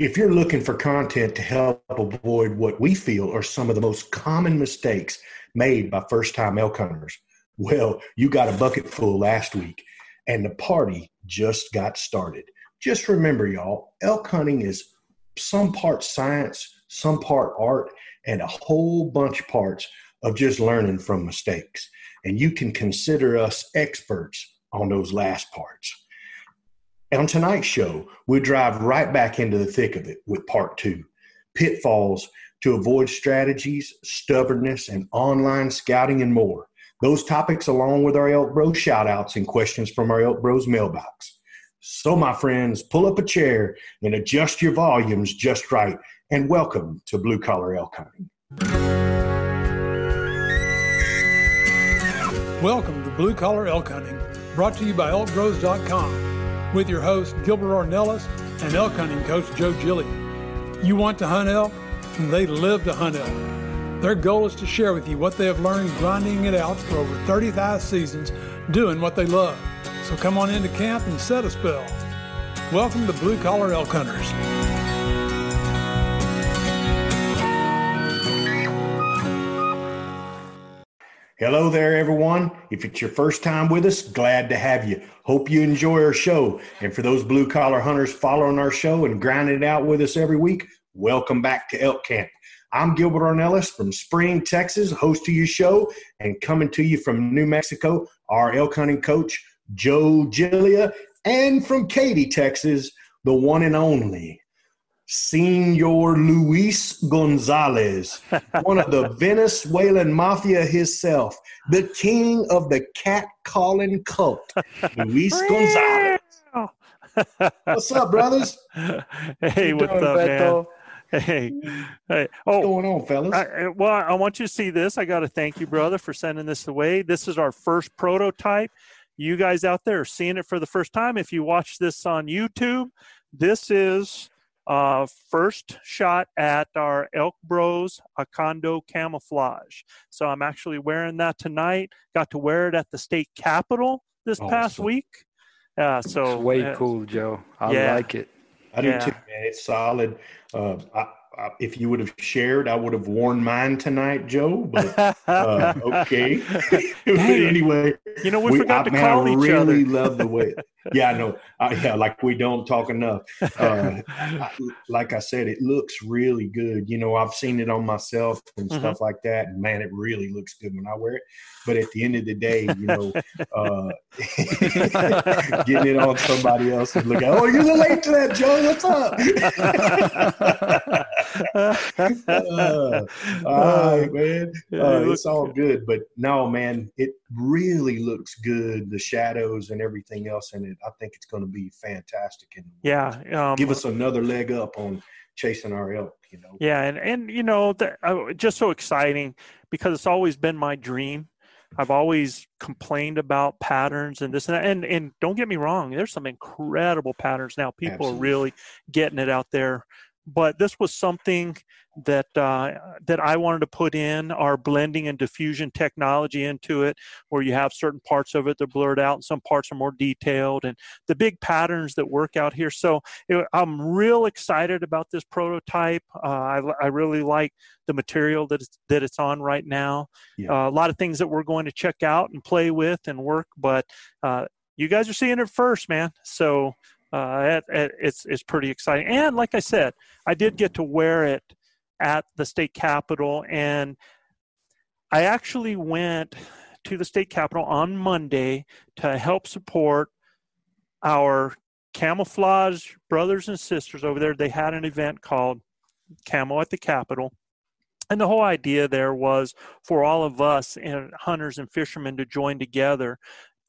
If you're looking for content to help avoid what we feel are some of the most common mistakes made by first time elk hunters, well, you got a bucket full last week and the party just got started. Just remember, y'all, elk hunting is some part science, some part art, and a whole bunch of parts of just learning from mistakes. And you can consider us experts on those last parts. On tonight's show, we'll drive right back into the thick of it with part two pitfalls to avoid strategies, stubbornness, and online scouting and more. Those topics, along with our Elk Bros shout outs and questions from our Elk Bros mailbox. So, my friends, pull up a chair and adjust your volumes just right, and welcome to Blue Collar Elk Hunting. Welcome to Blue Collar Elk Hunting, brought to you by ElkBros.com, with your host Gilbert Ornelas and elk hunting coach Joe Gilliam. You want to hunt elk? and They live to hunt elk. Their goal is to share with you what they have learned grinding it out for over 35 seasons, doing what they love. So come on into camp and set a spell. Welcome to Blue Collar Elk Hunters. Hello there, everyone. If it's your first time with us, glad to have you. Hope you enjoy our show. And for those blue collar hunters following our show and grinding it out with us every week, welcome back to Elk Camp. I'm Gilbert Ornelas from Spring, Texas, host of your show, and coming to you from New Mexico, our elk hunting coach, Joe Gilliam, and from Katy, Texas, the one and only Senor Luis Gonzalez, one of the Venezuelan mafia himself, the king of the cat calling cult, Luis Gonzalez. What's up, brothers? Hey, what's doing, up, Beto? man? Hey, hey. What's Oh, going on, fellas? I, I- well, I want you to see this. I got to thank you, brother, for sending this away. This is our first prototype. You guys out there are seeing it for the first time. If you watch this on YouTube, this is uh, first shot at our Elk Bros Acondo camouflage. So I'm actually wearing that tonight. Got to wear it at the state capitol this past week. Uh, so It's way uh, cool, Joe. I yeah. like it. I do yeah. too, man. It's solid. Uh, I, I, if you would have shared, I would have worn mine tonight, Joe. But uh, okay. but anyway, You know, we, forgot I, to man, call I each really other. love the way. Yeah, I know. I, yeah, like we don't talk enough. Uh, I, like I said, it looks really good. You know, I've seen it on myself and Mhm. stuff like that, and man, it really looks good when I wear it. But at the end of the day, you know, uh, getting it on somebody else and look at, oh, you're late to that, Joe. What's up? Uh, all right, man. Uh, it's all good, but no, man, it really looks good. The shadows and everything else in it. I think it's going to be fantastic. And yeah. Um, give us another leg up on chasing our elk. You know. Yeah, and and you know, the, uh, just so exciting because it's always been my dream. I've always complained about patterns and this and that. And and don't get me wrong, there's some incredible patterns now. People Absolutely. are really getting it out there but this was something that uh, that I wanted to put in our blending and diffusion technology into it, where you have certain parts of it that are blurred out, and some parts are more detailed, and the big patterns that work out here. So it, I'm real excited about this prototype. Uh, I, I, really like the material that it's, that it's on right now. Yeah. Uh, a lot of things that we're going to check out and play with and work, but uh, you guys are seeing it first, man. So uh, it, it, it's it's pretty exciting. And like I said, I did get to wear it at the state capitol, and I actually went to the state capitol on Monday to help support our camouflage brothers and sisters over there. They had an event called Camo at the Capitol. And the whole idea there was for all of us and hunters and fishermen to join together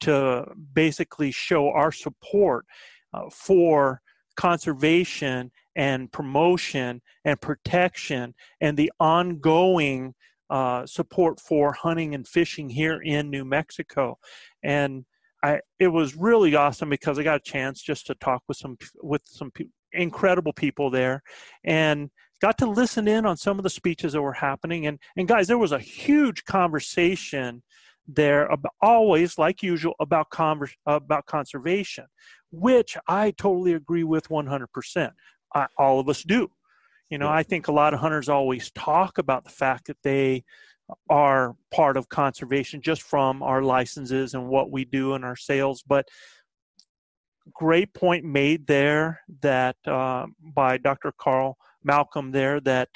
to basically show our support uh, for conservation and promotion and protection and the ongoing uh, support for hunting and fishing here in New Mexico. And I, it was really awesome because I got a chance just to talk with some with some pe- incredible people there, and got to listen in on some of the speeches that were happening. And and guys, there was a huge conversation there about, always like usual about conver- about conservation which i totally agree with 100% I, all of us do. You know i think a lot of hunters always talk about the fact that they are part of conservation just from our licenses and what we do in our sales but great point made there that uh, by dr carl malcolm there that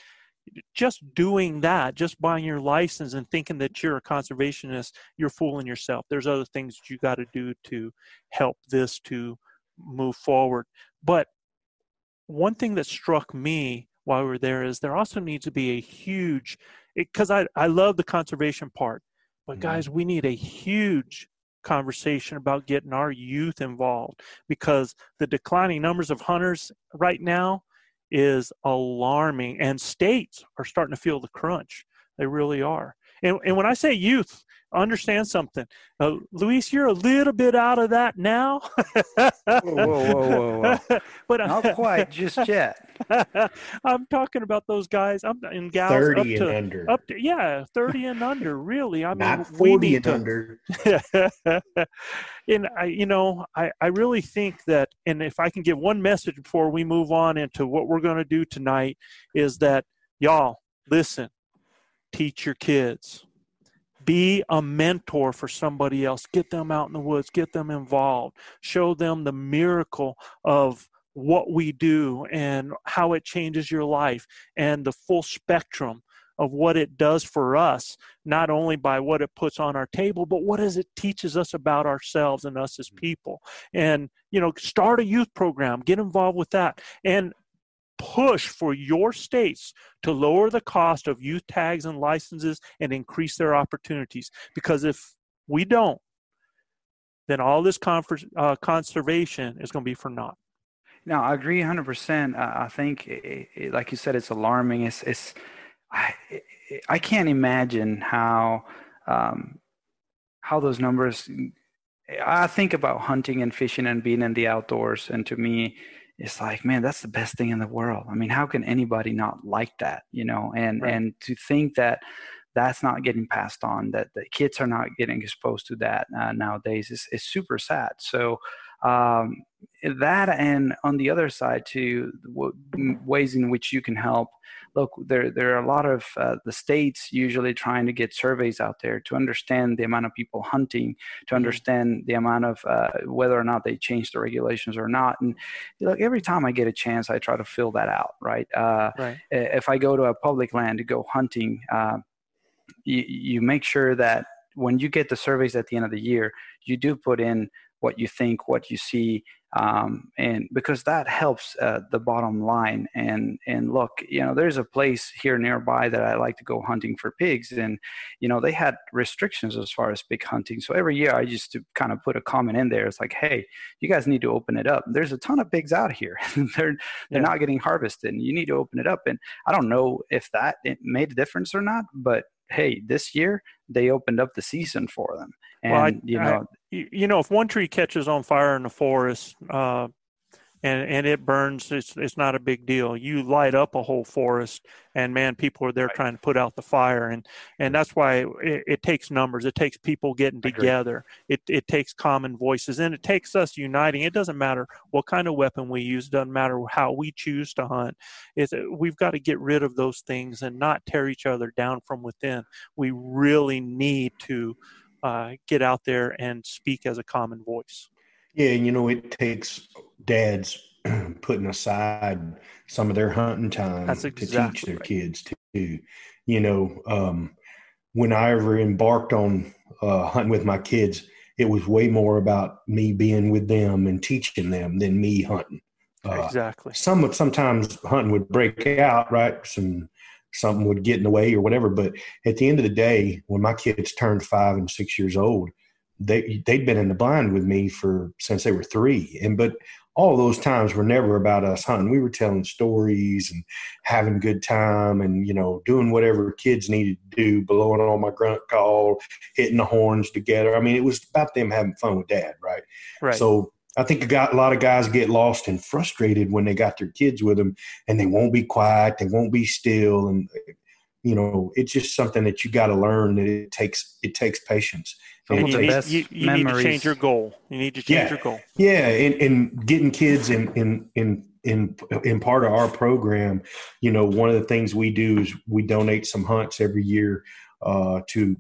just doing that, just buying your license and thinking that you're a conservationist, you're fooling yourself. There's other things you got to do to help this to move forward. But one thing that struck me while we were there is there also needs to be a huge, because I, I love the conservation part, but mm-hmm. guys, we need a huge conversation about getting our youth involved because the declining numbers of hunters right now is alarming, and states are starting to feel the crunch. They really are. And, and when I say youth, understand something. Uh, Luis, you're a little bit out of that now. whoa, whoa, whoa, whoa, whoa. but not quite just yet. I'm talking about those guys. I'm in gals 30 up to, under. Up to, yeah, 30 and under. Really, I mean, not 40 and to, under. and I, you know, I, I really think that, and if I can give one message before we move on into what we're going to do tonight, is that y'all listen, teach your kids. Be a mentor for somebody else. Get them out in the woods. Get them involved. Show them the miracle of what we do and how it changes your life and the full spectrum of what it does for us not only by what it puts on our table but what does it teaches us about ourselves and us as mm-hmm. people. And you know start a youth program. Get involved with that. And push for your states to lower the cost of youth tags and licenses and increase their opportunities. Because if we don't, then all this uh, conservation is going to be for naught. No, I agree 100%. I think, it, it, like you said, it's alarming. It's, it's I, I can't imagine how um, how those numbers. I think about hunting and fishing and being in the outdoors, and to me, it's like man that's the best thing in the world. I mean how can anybody not like that you know? And right. and to think that that's not getting passed on that the kids are not getting exposed to that uh, nowadays is, is super sad. So um, that and on the other side too w- ways in which you can help look there there are a lot of uh, the states usually trying to get surveys out there to understand the amount of people hunting to mm-hmm. understand the amount of uh, whether or not they change the regulations or not and look every time i get a chance i try to fill that out right, uh, right. if i go to a public land to go hunting uh, you, you make sure that when you get the surveys at the end of the year you do put in what you think what you see um, and because that helps uh, the bottom line. And and look, you know, there's a place here nearby that I like to go hunting for pigs, and you know, they had restrictions as far as pig hunting. So every year I used to kind of put a comment in there. It's like, hey, you guys need to open it up. There's a ton of pigs out here. they're they're yeah. not getting harvested. And you need to open it up. And I don't know if that made a difference or not, but hey, this year they opened up the season for them. And well, I, you know, I, you know, if one tree catches on fire in the forest, uh, and and it burns, it's it's not a big deal. You light up a whole forest, and man, people are there trying to put out the fire, and and that's why it, it takes numbers. It takes people getting together. It it takes common voices, and it takes us uniting. It doesn't matter what kind of weapon we use. It doesn't matter how we choose to hunt. Is we've got to get rid of those things and not tear each other down from within. We really need to uh, get out there and speak as a common voice. Yeah, you know, it takes dads putting aside some of their hunting time exactly to teach their right. kids too. You know, um, when I ever embarked on uh, hunting with my kids, it was way more about me being with them and teaching them than me hunting. Uh, exactly. Some sometimes hunting would break out, right? Some something would get in the way or whatever. But at the end of the day, when my kids turned five and six years old, they they'd been in the blind with me for since they were three. And but all those times were never about us hunting. We were telling stories and having a good time and, you know, doing whatever kids needed to do, blowing on my grunt call, hitting the horns together. I mean, it was about them having fun with dad, right? Right. So I think a, guy, a lot of guys get lost and frustrated when they got their kids with them and they won't be quiet, they won't be still. And, you know, it's just something that you got to learn that it takes, it takes patience and you, need, you, you need, to change your goal. You need to change yeah. your goal. Yeah, and, and getting kids in in in in in part of our program, you know, one of the things we do is we donate some hunts every year uh, to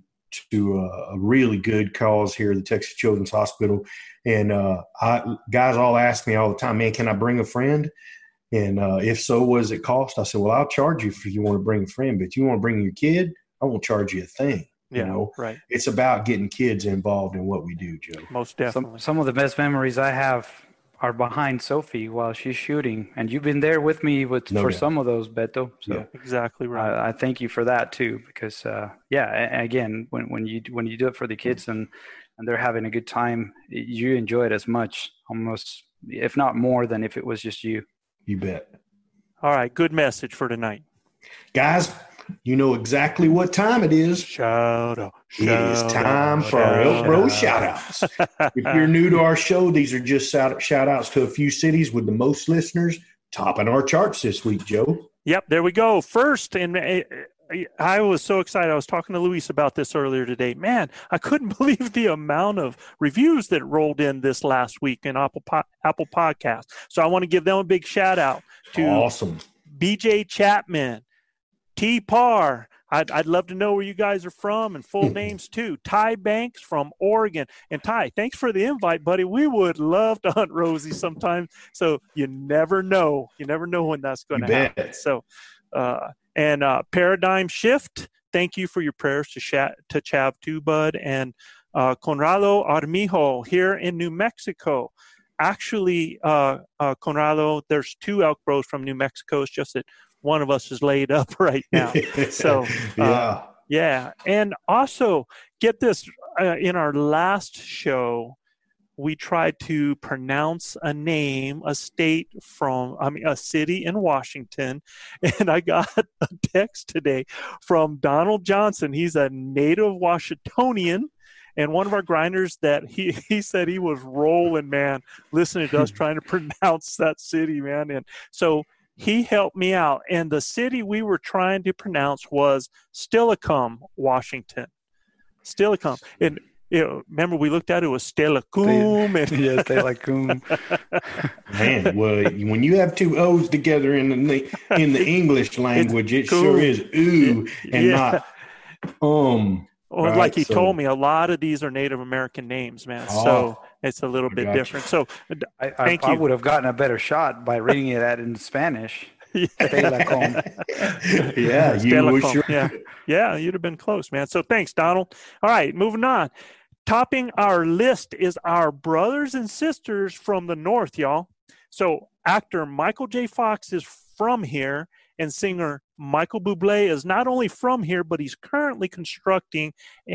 to a really good cause here at the Texas Children's Hospital. And uh, I, guys all ask me all the time, man, can I bring a friend? And uh, if so, what does it cost? I said, well, I'll charge you if you want to bring a friend, but if you want to bring your kid, I won't charge you a thing. Yeah, you know, right. It's about getting kids involved in what we do, Joe. Most definitely. Some, some of the best memories I have are behind Sophie while she's shooting, and you've been there with me with no for doubt. some of those, Beto. So yeah, exactly right. I, I, thank you for that too, because uh, yeah, again, when when you when you do it for the kids and and they're having a good time, you enjoy it as much, almost if not more than if it was just you. You bet. All right, good message for tonight, guys. You know exactly what time it is. Shout out. Shout it is time out, for our Elk Bros shout outs. if you're new to our show, these are just shout outs to a few cities with the most listeners topping our charts this week, Joe. Yep, there we go. First, and I was so excited. I was talking to Luis about this earlier today. Man, I couldn't believe the amount of reviews that rolled in this last week in Apple po- Apple Podcast. So I want to give them a big shout out to awesome BJ Chapman, T Par. I'd, I'd love to know where you guys are from and full names too. Ty Banks from Oregon. And Ty, thanks for the invite, buddy. We would love to hunt Rosie sometime. So you never know. You never know when that's going to happen. So, uh, and uh, Paradigm Shift, thank you for your prayers to, to Chav too, bud. And uh, Conrado Armijo here in New Mexico. Actually, uh, uh, Conrado, there's two elk bros from New Mexico. It's just that one of us is laid up right now. So, uh, yeah. yeah. And also, get this uh, in our last show, we tried to pronounce a name, a state from, I mean, a city in Washington. And I got a text today from Donald Johnson. He's a native Washingtonian. And one of our grinders that he, he said he was rolling, man, listening to us hmm. trying to pronounce that city, man. And so he helped me out. And the city we were trying to pronounce was Steilacoom, Washington. Steilacoom. And you know, remember we looked at it, it was Steilacoom. And yeah, Steilacoom. Man, well, when you have two O's together in the in the English language, it cool. sure is ooh and yeah. not um. Well, right? like he so, told me, a lot of these are Native American names, man. Oh, so it's a little bit different. So I, I, I, would have gotten a better shot by reading it at in Spanish. yeah, yeah, you sure. yeah, yeah, you'd have been close, man. So thanks, Donald. All right, moving on. Topping our list is our brothers and sisters from the north, y'all. So actor Michael J. Fox is from here, and singer Michael Bublé is not only from here, but he's currently constructing.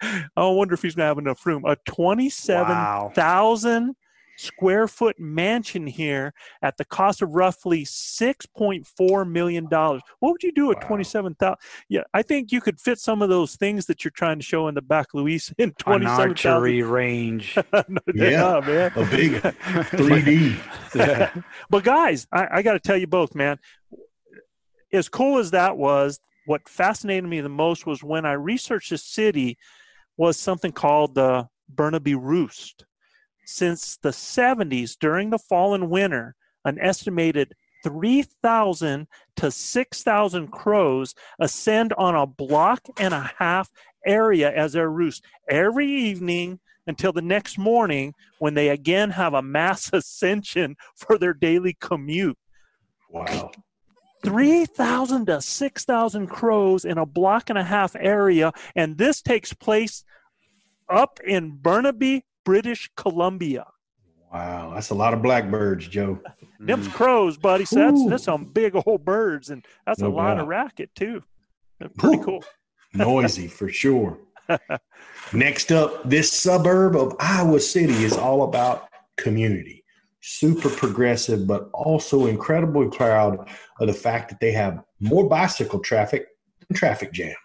I wonder if he's going to have enough room. A twenty-seven thousand square foot mansion here at the cost of roughly $6.4 million. What would you do at wow. 27,000? Yeah, I think you could fit some of those things that you're trying to show in the back, Luis, in 27,000. archery range. no, yeah, man. A big 3D. yeah. But guys, I, I got to tell you both, man, as cool as that was, what fascinated me the most was when I researched the city was something called the Burnaby Roost since the 70s during the fall and winter, an estimated 3,000 to 6,000 crows ascend on a block and a half area as their roost every evening until the next morning when they again have a mass ascension for their daily commute. Wow. 3,000 to 6,000 crows in a block and a half area. And this takes place up in Burnaby, British Columbia. Wow, that's a lot of blackbirds, Joe. Them's mm-hmm. crows, buddy. So that's, that's some big old birds, and that's no a lot of racket too. Pretty Ooh. cool. Noisy for sure. Next up, this suburb of Iowa City is all about community. Super progressive, but also incredibly proud of the fact that they have more bicycle traffic than traffic jams,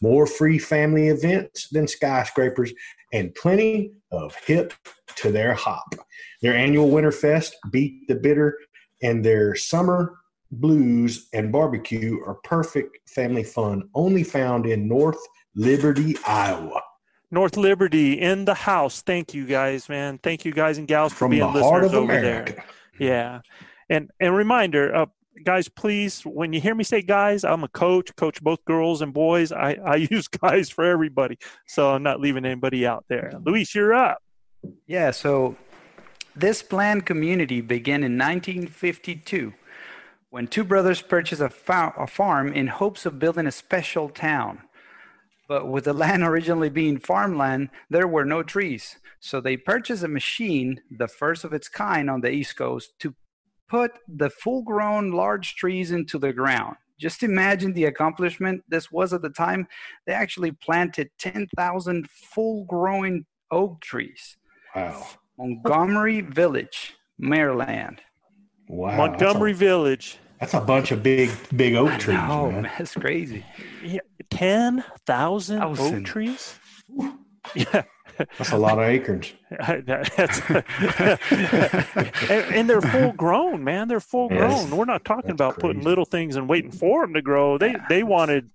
more free family events than skyscrapers, and plenty of hip to their hop. Their annual Winterfest beat the bitter, and their summer blues and barbecue are perfect family fun, only found in North Liberty, Iowa. North Liberty in the house. Thank you guys, man. Thank you guys and gals for From being the listeners over America. there. Yeah. And and reminder, uh, guys, please, when you hear me say guys, I'm a coach, coach both girls and boys. I, I use guys for everybody. So I'm not leaving anybody out there. Luis, you're up. Yeah. So this planned community began in 1952 when two brothers purchased a, fa- a farm in hopes of building a special town. But with the land originally being farmland, there were no trees. So they purchased a machine, the first of its kind on the East Coast, to put the full grown large trees into the ground. Just imagine the accomplishment this was at the time. They actually planted 10,000 full growing oak trees. Wow. Montgomery Village, Maryland. Wow. Montgomery that's a, Village. That's a bunch of big, big oak trees. Oh, man. that's crazy. Yeah, 10,000 oak trees? Yeah. That's a lot of acorns. and, and, they're full grown, man. They're full grown. We're not talking That's about crazy. putting little things and waiting for them to grow. They they wanted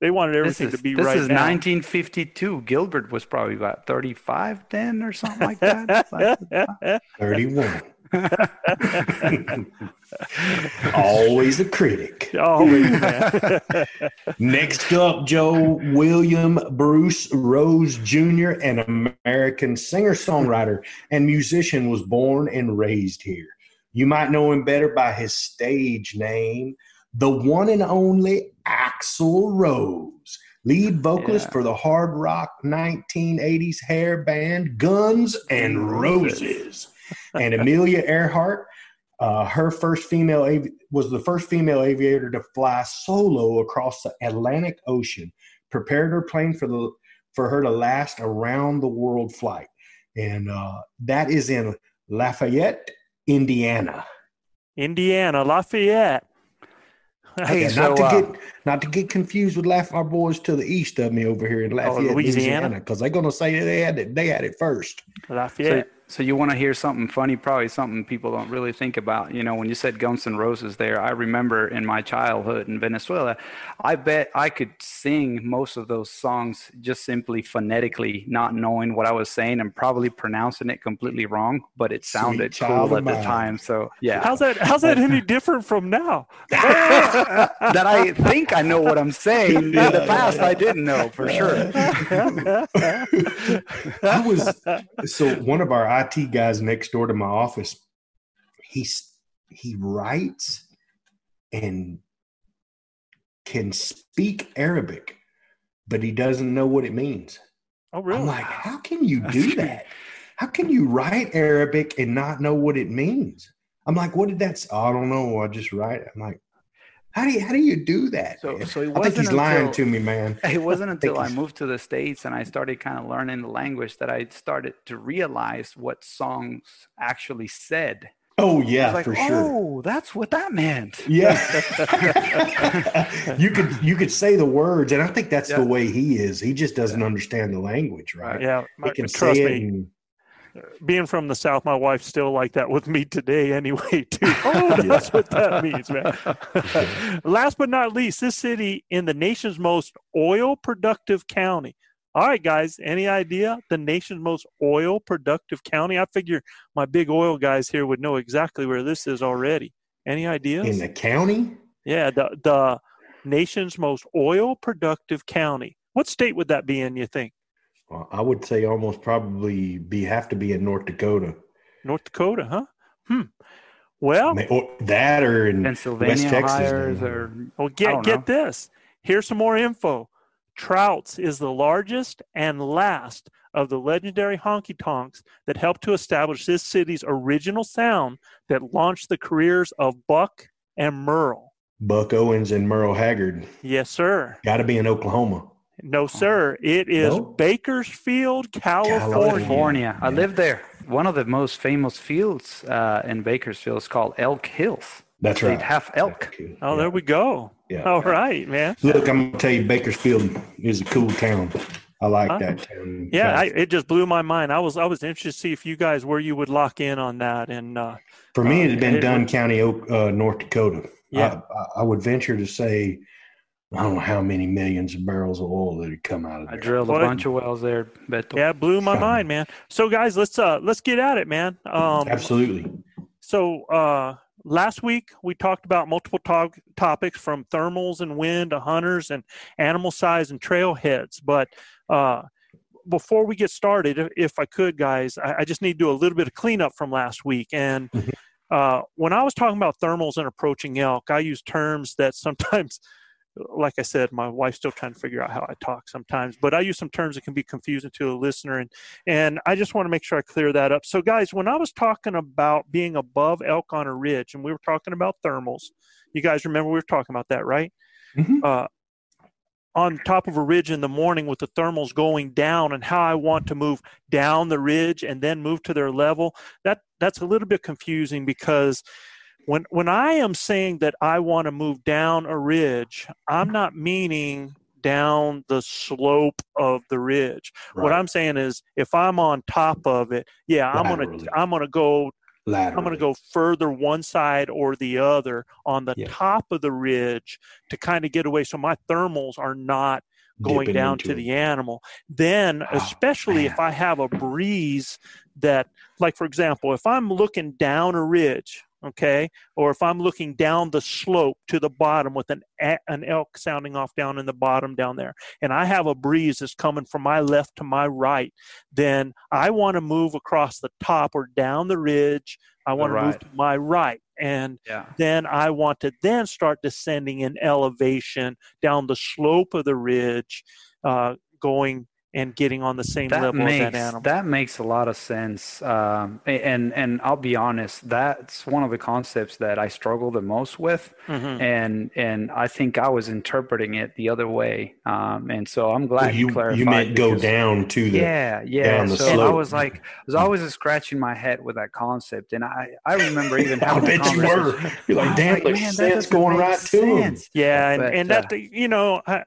they wanted everything is, to be this right. This is now. 1952. Gilbert was probably about 35 then or something like that. 31. Always a critic. Always, Next up, Joe William Bruce Rose Jr., an American singer songwriter and musician, was born and raised here. You might know him better by his stage name, the one and only Axl Rose, lead vocalist yeah. for the hard rock 1980s hair band Guns N' Roses. And Amelia Earhart, uh, her first female avi- was the first female aviator to fly solo across the Atlantic Ocean. Prepared her plane for the for her to last around the world flight, and uh, that is in Lafayette, Indiana. Indiana, Lafayette. Hey, yeah, so, not to uh, get not to get confused with Laugh our boys to the east of me over here in oh, Lafayette, oh, Louisiana, because they're going to say they had it. They had it first. Lafayette. So, so you want to hear something funny? Probably something people don't really think about. You know, when you said Guns N' Roses, there, I remember in my childhood in Venezuela, I bet I could sing most of those songs just simply phonetically, not knowing what I was saying and probably pronouncing it completely wrong, but it sounded cool at the time. So yeah, how's that? How's that any different from now? that I think I know what I'm saying. In the past, I didn't know for sure. I was so one of our IT guys next door to my office. He's he writes and can speak Arabic, but he doesn't know what it means. Oh, really? I'm like, how can you do that? How can you write Arabic and not know what it means? I'm like, what did that? Say? I don't know. I just write. I'm like, how do you how do you do that? So, man? so it I wasn't think he's lying to me, man. It wasn't until I he's- moved to the States and I started kind of learning the language that I started to realize what songs actually said. Oh yeah, like, for sure. oh, that's what that meant. Yeah, you could you could say the words, and I think that's Yeah. the way he is. He just doesn't understand the language, right? yeah. He can trust say it. me. And, being from the south my wife's still like that with me today anyway too. Oh that's what that means man. Last but not least this city in the nation's most oil productive county. All right guys any idea? The nation's most oil productive county? I figure my big oil guys here would know exactly where this is already. Any ideas? In the county, yeah the the nation's most oil productive county. What state would that be in you think I would say almost probably be have to be in North Dakota, north dakota huh hmm well or that or in Pennsylvania West Texas. hires or Well, get get know. this. Here's some more info. Trouts is the largest and last of the legendary honky tonks that helped to establish this city's original sound that launched the careers of Buck and Merle. Buck Owens and Merle Haggard. Yes, sir. Got to be in Oklahoma. No, sir. It is No? Bakersfield, California. California. I Yeah. lived there. One of the most famous fields uh, in Bakersfield is called Elk Hills. That's They'd right. have elk. Oh, there we go. Yeah. All right, man. Look, I'm gonna tell you, Bakersfield is a cool town. I like Huh? that town. Yeah, I, it just blew my mind. I was I was interested to see if you guys where you would lock in on that, and uh, For me, Uh, it had been it Dunn would- County, uh, North Dakota. Yeah. I, I, I would venture to say, I don't know how many millions of barrels of oil that had come out of there. I there. drilled What? a bunch of wells there. Beto. yeah, it blew my mind, man. So guys, let's uh let's get at it, man. Um, Absolutely. So uh, last week we talked about multiple to- topics from thermals and wind to hunters and animal size and trailheads. But uh, before we get started, if, if I could, guys, I, I just need to do a little bit of cleanup from last week. And Mhm. uh, when I was talking about thermals and approaching elk, I use terms that sometimes. Like I said, my wife's still trying to figure out how I talk sometimes, but I use some terms that can be confusing to a listener, and and I just want to make sure I clear that up. So, guys, when I was talking about being above elk on a ridge, and we were talking about thermals, you guys remember we were talking about that, right? Mhm. Uh, on top of a ridge in the morning with the thermals going down, and how I want to move down the ridge and then move to their level. That that's a little bit confusing because when when I am saying that I want to move down a ridge, I'm not meaning down the slope of the ridge. What I'm saying is if I'm on top of it, yeah, I'm gonna I'm gonna go Laterally. I'm gonna go further one side or the other on the Yeah. top of the ridge to kind of get away so my thermals are not going Dipping down to it. the animal. Then, Oh, especially if. I have a breeze that, like for example, if I'm looking down a ridge, okay, or if I'm looking down the slope to the bottom with an an elk sounding off down in the bottom down there, and I have a breeze that's coming from my left to my right, then I want to move across the top or down the ridge. I want to move to my right, and Yeah. then I want to then start descending in elevation down the slope of the ridge, uh, going and getting on the same that level makes as that animal. that makes a lot of sense um, and and I'll be honest that's one of the concepts that I struggle the most with Mhm. and and I think I was interpreting it the other way um, and so I'm glad Well, you, you, clarified you meant go down to the. yeah yeah down the so I was like I was always scratching my head with that concept and I I remember even I having bet you were. You're like, damn, like, there's man, that going make right to him. sense. Yeah, and, But, and that you know, I,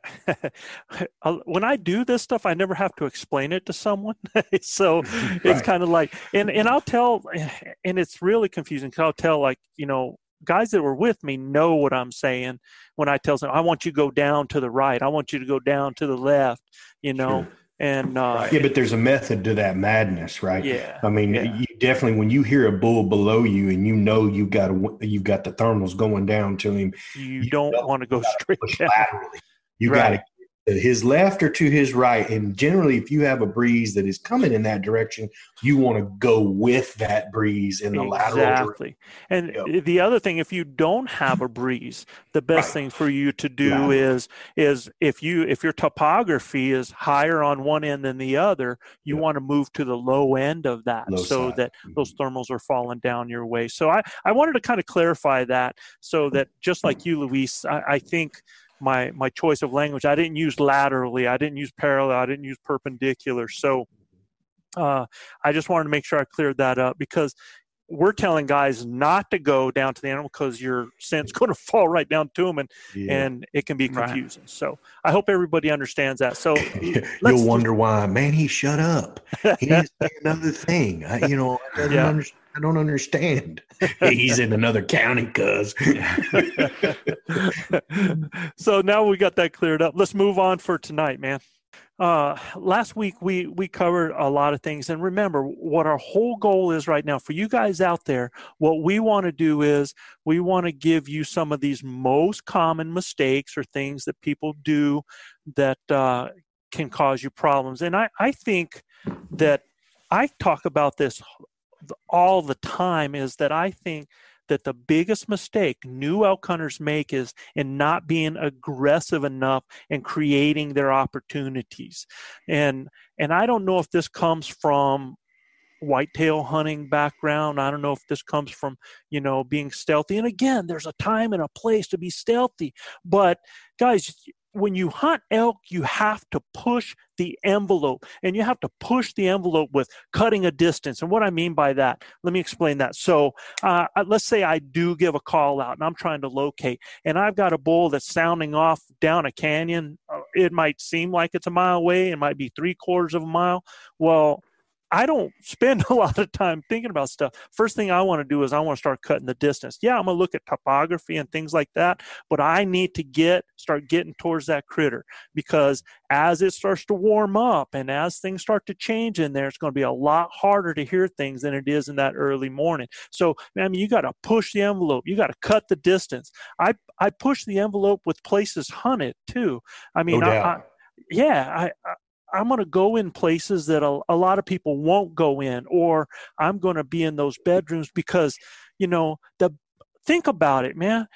I- when I do this stuff, I never have to explain it to someone. so it's kind of like, and and I'll tell, and it's really confusing because I'll tell like you know guys that were with me know what I'm saying when I tell them I want you to go down to the right, I want you to go down to the left, you know, Sure. and uh, Yeah, but there's a method to that madness, right? yeah, I mean, Yeah. you definitely when you hear a bull below you and you know you got a, you've got the thermals going down to him, you you don't want to go straight laterally. You Right. got to his left or to his right. And generally, if you have a breeze that is coming in that direction, you want to go with that breeze in the exactly. lateral. Exactly. And Yep. the other thing, if you don't have a breeze, the best Right. thing for you to do is is if you if your topography is higher on one end than the other, you Yep. want to move to the low end of that Low so side. that those Mhm. thermals are falling down your way. So I, I wanted to kind of clarify that so that just like you, Luis, I, I think my my choice of language, I didn't use laterally, I didn't use parallel, I didn't use perpendicular. So uh, I just wanted to make sure I cleared that up because we're telling guys not to go down to the animal because your scent's going to fall right down to them and, Yeah. and it can be Right. confusing. So I hope everybody understands that. So You'll wonder why, man. He shut up. He didn't say another thing. I, you know, I don't, Yeah. under, I don't understand. He's in another county, cuz. so now we got that cleared up. Let's move on for tonight, man. Uh, last week we we covered a lot of things, and remember what our whole goal is right now for you guys out there. What we want to do is we want to give you some of these most common mistakes or things that people do that uh, can cause you problems. And I I think that I talk about this all the time is that I think that the biggest mistake new elk hunters make is in not being aggressive enough and creating their opportunities. And and I don't know if this comes from whitetail hunting background. I don't know if this comes from, you know, being stealthy. And again, there's a time and a place to be stealthy. But guys, when you hunt elk, you have to push the envelope and you have to push the envelope with cutting a distance. And what I mean by that, let me explain that. So, uh, let's say I do give a call out and I'm trying to locate, and I've got a bull that's sounding off down a canyon. Uh, It might seem like it's a mile away, it might be three quarters of a mile. Well, I don't spend a lot of time thinking about stuff. First thing I want to do is I want to start cutting the distance. Yeah, I'm going to look at topography and things like that, but I need to get start getting towards that critter because as it starts to warm up and as things start to change in there, it's going to be a lot harder to hear things than it is in that early morning. So, I mean, you got to push the envelope. You got to cut the distance. I I push the envelope with places hunted too. I mean, no I. I, yeah, I, I I'm going to go in places that a, a lot of people won't go in, or I'm going to be in those bedrooms because, you know, the think about it, man.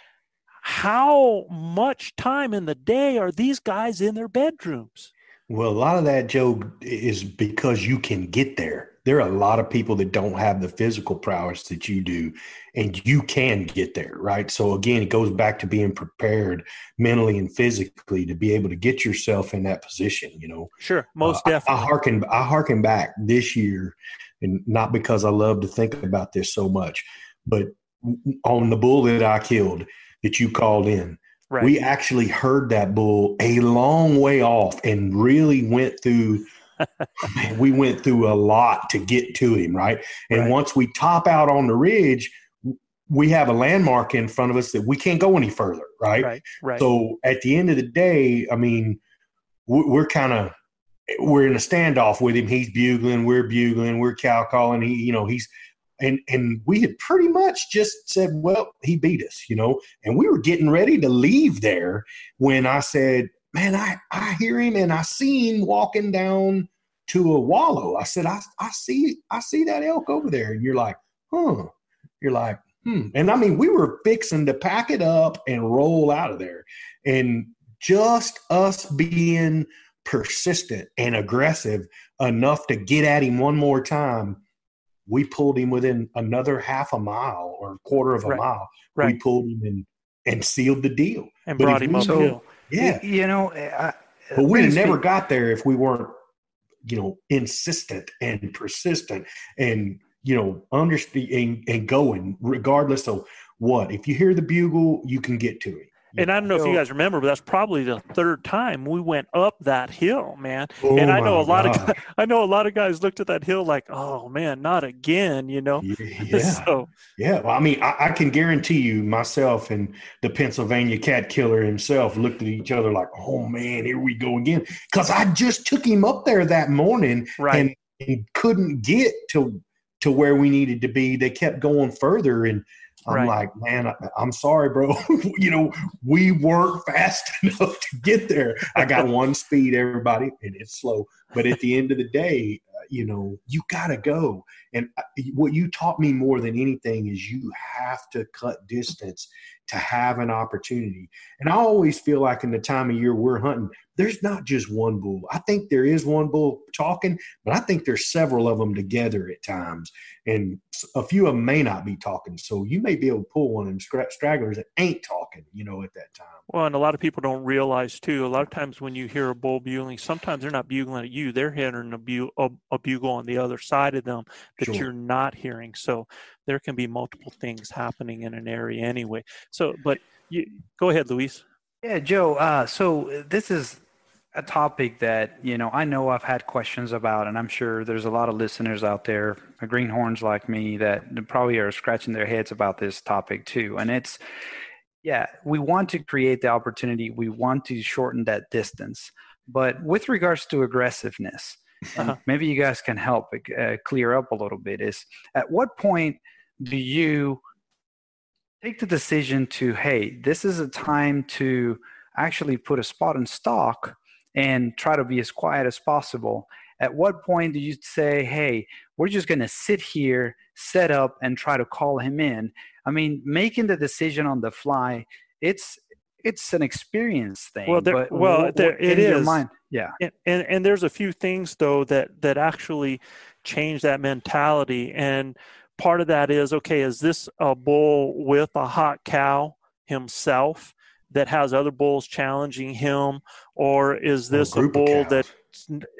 How much time in the day are these guys in their bedrooms? Well, a lot of that, Joe, is because you can get there. There are a lot of people that don't have the physical prowess that you do, and you can get there, right? So, again, it goes back to being prepared mentally and physically to be able to get yourself in that position, you know. Sure, most Uh, I- definitely. I, harken I harken back this year, and not because I love to think about this so much, but on the bull that I killed that you called in, right. we actually heard that bull a long way off and really went through. We went through a lot to get to him, right? And Right. once we top out on the ridge, we have a landmark in front of us that we can't go any further, right? right, right. So at the end of the day, I mean, we're kind of we're in a standoff with him. He's bugling, we're bugling, we're cow calling. He, you know, he's and and we had pretty much just said, well, he beat us, you know, and we were getting ready to leave there when I said, man, I I hear him and I see him walking down to a wallow. I said, I I see I see that elk over there, and you're like, huh? You're like, hmm. And I mean, we were fixing to pack it up and roll out of there. And just us being persistent and aggressive enough to get at him one more time, we pulled him within another half a mile or a quarter of a Right. mile. We pulled him and, and sealed the deal. and but brought him up. uphill. Yeah. You, you know, I, But we'd me- never got there if we weren't, you know, insistent and persistent and, you know, understand and, and going regardless of what. If you hear the bugle, you can get to it. And I don't know if you guys remember, but that's probably the third time we went up that hill, man. Oh and I know a lot of guys, I know a lot of guys looked at that hill like, "Oh man, not again," you know. Yeah. so Yeah, well, I mean, I, I can guarantee you, myself and the Pennsylvania cat killer himself looked at each other like, "Oh man, here we go again." Because I just took him up there that morning right, and, and couldn't get to to where we needed to be. They kept going further, and I'm Right. like, man, I, I'm sorry, bro. you know, we weren't fast enough to get there. I got one speed, everybody, and it's slow. But at the end of the day, you know, you got to go. And uh, what you taught me more than anything is you have to cut distance to have an opportunity. And I always feel like in the time of year we're hunting, there's not just one bull. I think there is one bull talking, but I think there's several of them together at times. And a few of them may not be talking. So you may be able to pull one of them stra- stragglers that ain't talking, you know, at that time. Well, and a lot of people don't realize too. A lot of times when you hear a bull bugling, sometimes they're not bugling at you; they're hearing a, bu- a, a bugle on the other side of them that Sure. you're not hearing. So there can be multiple things happening in an area anyway. So, but you go ahead, Luis. Yeah, Joe. Uh, so this is a topic that you know I know I've had questions about, and I'm sure there's a lot of listeners out there, uh, greenhorns like me, that probably are scratching their heads about this topic too. And it's, yeah, we want to create the opportunity, we want to shorten that distance, but with regards to aggressiveness, and Uh-huh. maybe you guys can help uh, clear up a little bit. Is at what point do you take the decision to hey this is a time to actually put a spot in stock and try to be as quiet as possible at what point do you say hey we're just going to sit here set up and try to call him in i mean making the decision on the fly it's it's an experience thing Well, there- but well, what- there- it your mind yeah. And, and and there's a few things though that that actually change that mentality. And part of that is okay is this a bull with a hot cow himself that has other bulls challenging him? Or is Or a this a, bull that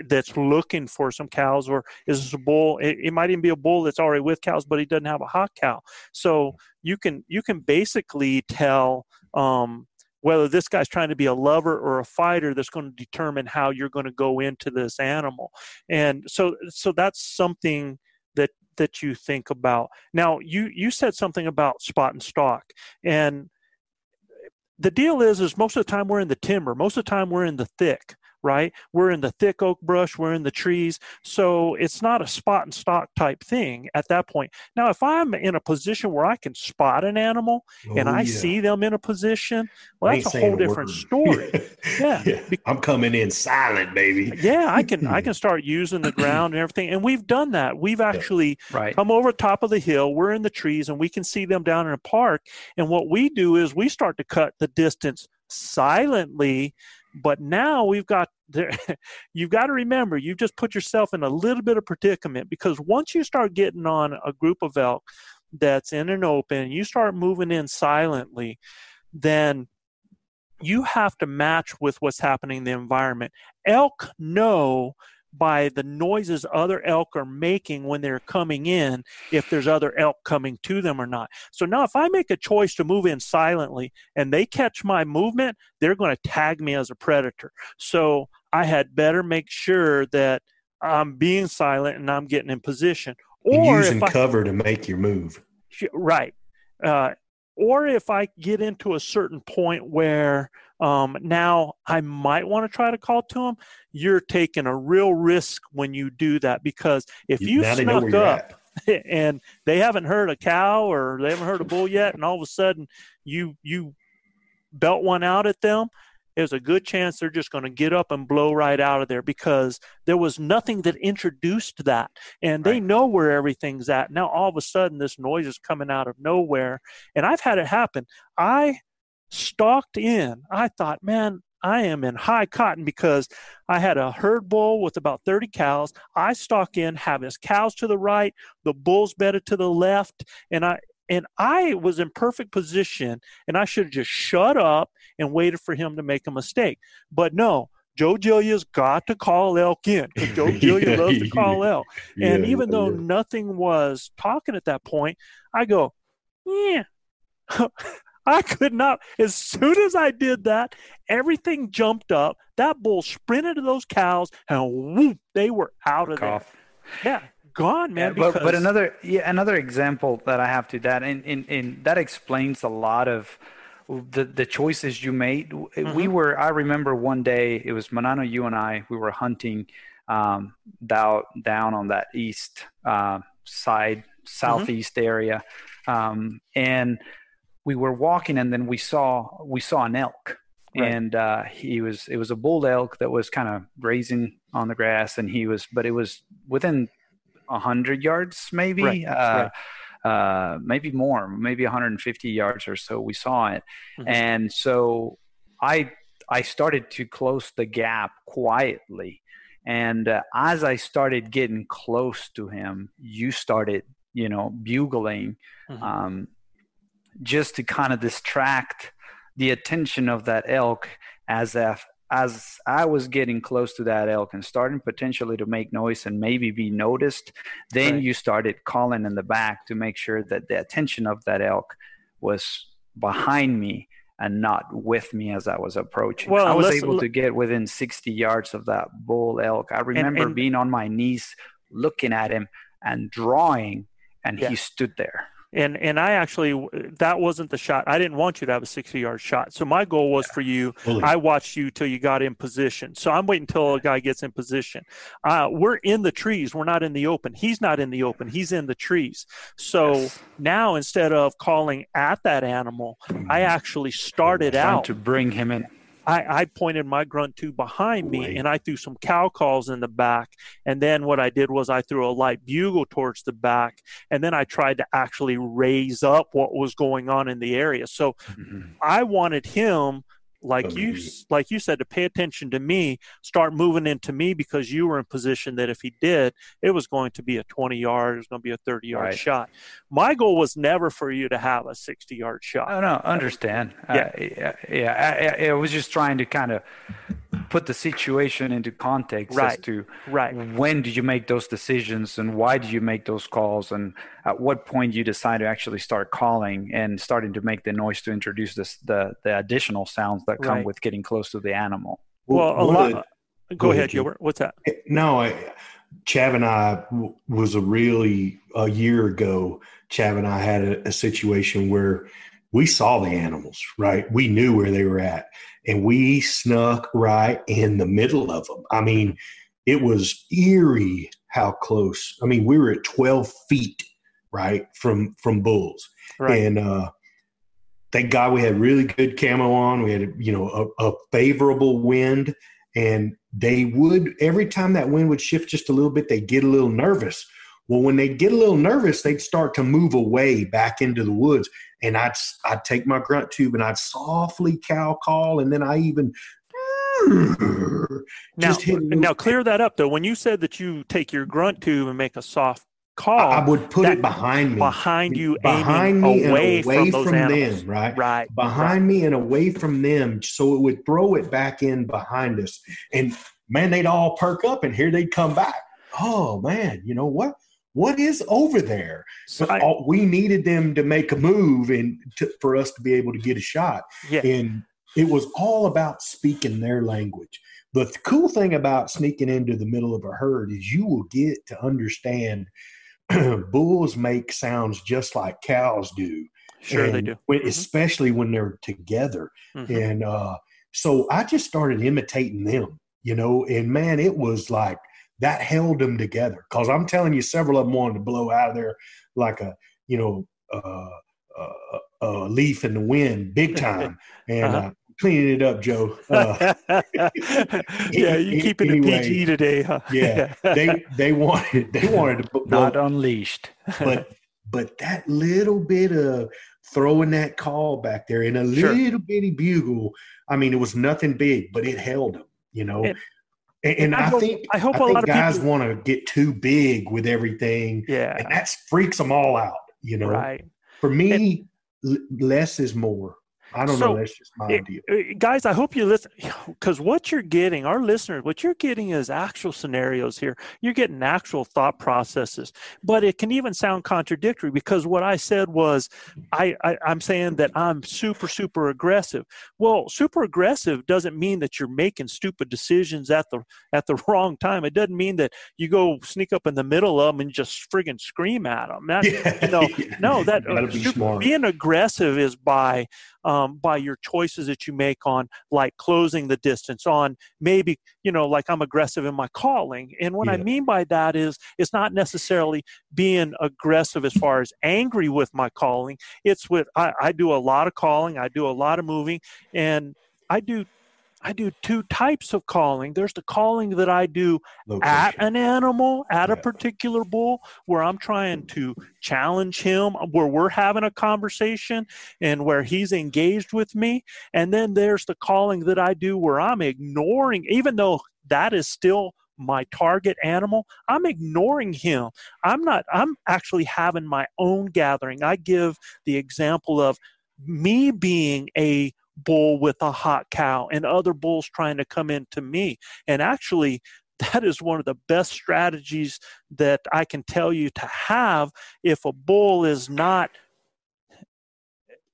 that's looking for some cows? Or is this a bull it, it might even be a bull that's already with cows but he doesn't have a hot cow. So you can you can basically tell um, whether this guy's trying to be a lover or a fighter that's going to determine how you're going to go into this animal. And so so that's something that that you think about. Now you you said something about spot and stock and the deal is is most of the time we're in the timber most of the time we're in the thick right we're in the thick oak brush we're in the trees so it's not a spot and stock type thing at that point now if i'm in a position where i can spot an animal and Oh, i yeah. see them in a position well that's a saying whole different word. story Yeah. I'm coming in silent, baby. Uh, yeah i can i can start using the ground and everything and we've done that we've actually right come over top of the hill we're in the trees and we can see them down in a park and what we do is we start to cut the distance silently but now we've got there you've got to remember you've just put yourself in a little bit of predicament because once you start getting on a group of elk that's in an open you start moving in silently then you have to match with what's happening in the environment. Elk know by the noises other elk are making when they're coming in if there's other elk coming to them or not. So now if I make a choice to move in silently and they catch my movement, they're going to tag me as a predator. So I had better make sure that I'm being silent and I'm getting in position. And using I, cover to make your move. Right. Uh, or if I get into a certain point where um, now I might want to try to call to them, you're taking a real risk when you do that because if you know snuck up and they haven't heard a cow or they haven't heard a bull yet, and all of a sudden you you belt one out at them, there's a good chance they're just going to get up and blow right out of there because there was nothing that introduced that, and they Right. know where everything's at. Now all of a sudden this noise is coming out of nowhere, and I've had it happen. I stalked in. I thought, man. I am in high cotton because I had a herd bull with about 30 cows. I stalk in, have his cows to the right, the bulls bedded to the left, and I and I was in perfect position, and I should have just shut up and waited for him to make a mistake. But no, Joe Gilliam's got to call elk in because Joe Gilliam Yeah, loves to call elk. And Yeah, even though yeah. nothing was talking at that point, I go, yeah. I could not. As soon as I did that, everything jumped up. That bull sprinted to those cows, and whoop, they were out of Cough. there. Yeah, gone, man. Yeah, but, but another yeah, another example that I have to that and, and, that explains a lot of the the choices you made. We Mm-hmm. were I remember one day it was Manano, you and I we were hunting um, down down on that east uh, side southeast area um, and we were walking, and then we saw we saw an elk, Right. and uh, he was it was a bull elk that was kind of grazing on the grass, and he was, but it was within a hundred yards, maybe. Right, Uh, uh, maybe more, maybe 150 yards or so. We saw it, Mhm. and so I I started to close the gap quietly, and uh, as I started getting close to him, you started, you know, bugling, Mhm. um, just to kind of distract the attention of that elk, as if as I was getting close to that elk and starting potentially to make noise and maybe be noticed, then Right. you started calling in the back to make sure that the attention of that elk was behind me and not with me as I was approaching. Well, I was able to get within 60 yards of that bull elk. I remember and- being on my knees looking at him and drawing, and Yeah. he stood there. And and I actually that wasn't the shot. I didn't want you to have a 60 yard shot. So my goal was for you. Fully. I watched you till you got in position. So I'm waiting until a guy gets in position. Uh, we're in the trees. We're not in the open. He's not in the open. He's in the trees. So Yes. now instead of calling at that animal, I actually started out. to bring him in. I, I pointed my grunt tube behind me and I threw some cow calls in the back. And then what I did was I threw a light bugle towards the back. And then I tried to actually raise up what was going on in the area. So mm-hmm. I wanted him, like you, like you said, to pay attention to me, start moving into me because you were in position that if he did, it was going to be a 20 yard, it was going to be a 30 yard Right. shot. My goal was never for you to have a 60 yard shot. Oh no, understand. Yeah. Uh, yeah, yeah. I, I, I was just trying to kind of put the situation into context as to Right. when did you make those decisions and why did you make those calls and at what point you decide to actually start calling and starting to make the noise to introduce this the the additional sounds that come Right. with getting close to the animal. Well, a lot. of go, go ahead, ahead, Gilbert. What's that? No, I, Chav and I w- was a really a year ago. Chav and I had a, a situation where we saw the animals. Right, we knew where they were at, and we snuck right in the middle of them. I mean, it was eerie how close. I mean, we were at twelve feet right from from bulls, Right. and uh, thank God we had really good camo on. We had you know a, a favorable wind, and they would every time that wind would shift just a little bit, they'd get a little nervous. Well, when they get a little nervous, they'd start to move away back into the woods, and I'd I'd take my grunt tube and I'd softly cow call, and then I even Now, just hit. now clear that up though. When you said that you take your grunt tube and make a soft call I, I would put it behind me, behind you, behind me, away, and away from from, them, right? right? behind me and away from them so it would throw it back in behind us and man they'd all perk up and here they'd come back oh man you know what what is over there So I- all, we needed them to make a move and to, for us to be able to get a shot yeah, and it was all about speaking their language But the th- cool thing about sneaking into the middle of a herd is you will get to understand bulls make sounds just like cows do sure they do. when- Mhm. especially when they're together. Mhm. And uh, so I just started imitating them, you know, and man, it was like that held them together. Cause I'm telling you, several of them wanted to blow out of there like a, you know, uh, uh, a leaf in the wind, big time. And Uh-huh. uh, cleaning it up, Joe. Uh, yeah, you any- keeping it anyway, PG today, huh? yeah, they they wanted they wanted to blow Not unleashed. but but that little bit of throwing that call back there and a Sure. little bitty bugle, I mean, it was nothing big, but it held them, you know. And- And, and, I I, hope- think I hope I a think lot of guys want to get too big with everything, yeah, and that freaks them all out. You know, right. for me, l- less is more. I don't So, know. That's just my It- idea. uh, guys, I hope you listen because what you're getting, our listeners, what you're getting is actual scenarios here. You're getting actual thought processes, but it can even sound contradictory because what I said was, I, I I'm saying that I'm super super aggressive. Well, super aggressive doesn't mean that you're making stupid decisions at the at the wrong time. It doesn't mean that you go sneak up in the middle of them and just friggin' scream at them. That, Yeah, you know, no, that uh, super- being aggressive is by um, by your choices that you make on like closing the distance on maybe you know like i'm aggressive in my calling and what yeah. i mean by that is it's not necessarily being aggressive as far as angry with my calling it's with I, I do a lot of calling i do a lot of moving and i do I do two types of calling. There's the calling that I do Location. at an animal, at yeah. a particular bull, where I'm trying to challenge him, uh, where we're having a conversation and where he's engaged with me. And then there's the calling that I do where I'm ignoring, even though that is still my target animal i'm ignoring him i'm not i'm actually having my own gathering i give the example of me being a bull with a hot cow and other bulls trying to come into me. And actually, that is one of the best strategies that I can tell you to have if a bull is not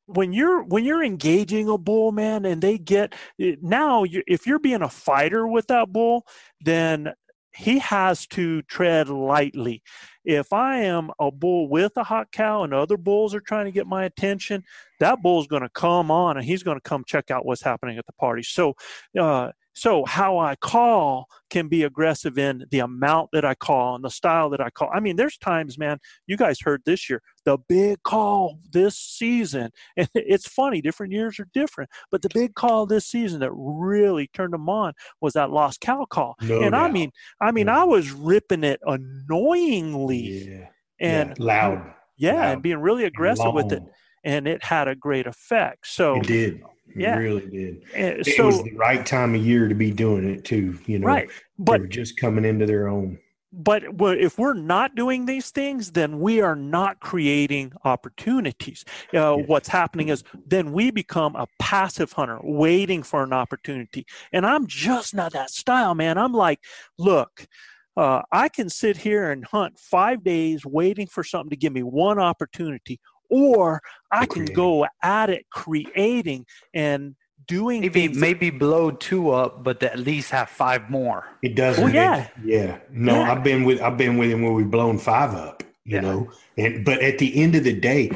when you're when you're engaging a bull man and they get eh, now you, if you're being a fighter with that bull then he has to tread lightly if I am a bull with a hot cow and other bulls are trying to get my attention, that bull's going to come on and he's going to come check out what's happening at the party. So, uh, so how I call can be aggressive in the amount that I call and the style that I call. I mean, there's times, man, you guys heard this year, the big call this season. And it's funny, different years are different, but the big call this season that really turned them on was that lost cow call. No and doubt. I mean, I mean. I was ripping it annoyingly yeah. and yeah. loud. Yeah, loud. and being really aggressive Long. with it. And it had a great effect. So it did yeah. Really did. And it was the right time of year to be doing it too. You know, right? But they're just coming into their own. But if we're not doing these things, then we are not creating opportunities. Uh, What's happening is then we become a passive hunter, waiting for an opportunity. And I'm just not that style, man. I'm like, look, uh, I can sit here and hunt five days waiting for something to give me one opportunity, or I can go at it creating and doing maybe things maybe blow two up, but at least have five more. It doesn't. Oh, yeah, yeah. No, yeah. I've been with I've been with him where we've blown five up. You yeah. know, and but at the end of the day,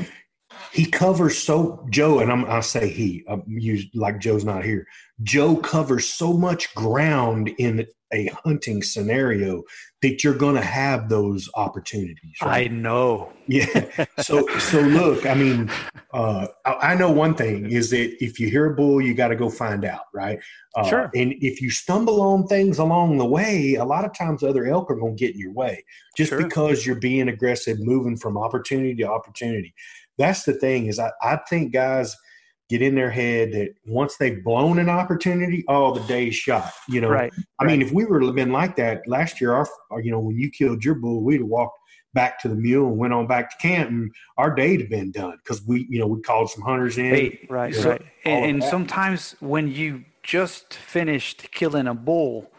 he covers so Joe, and I'm I say he. I'm used like Joe's not here. Joe covers so much ground in a hunting scenario that you're going to have those opportunities. Right? I know. Yeah. So so look, I mean, uh, I, know one thing is that if you hear a bull, you got to go find out, right? Uh, sure. And if you stumble on things along the way, a lot of times other elk are going to get in your way just sure. because you're being aggressive, moving from opportunity to opportunity. That's the thing is I, I think guys – get in their head that once they've blown an opportunity, oh, the day's shot. You know, right. I right. mean, if we were been like that last year, our, you know, when you killed your bull, we'd have walked back to the mule and went on back to camp, and our day'd have been done because we, you know, we called some hunters in. Right, right, so, right. And, and sometimes when you just finished killing a bull,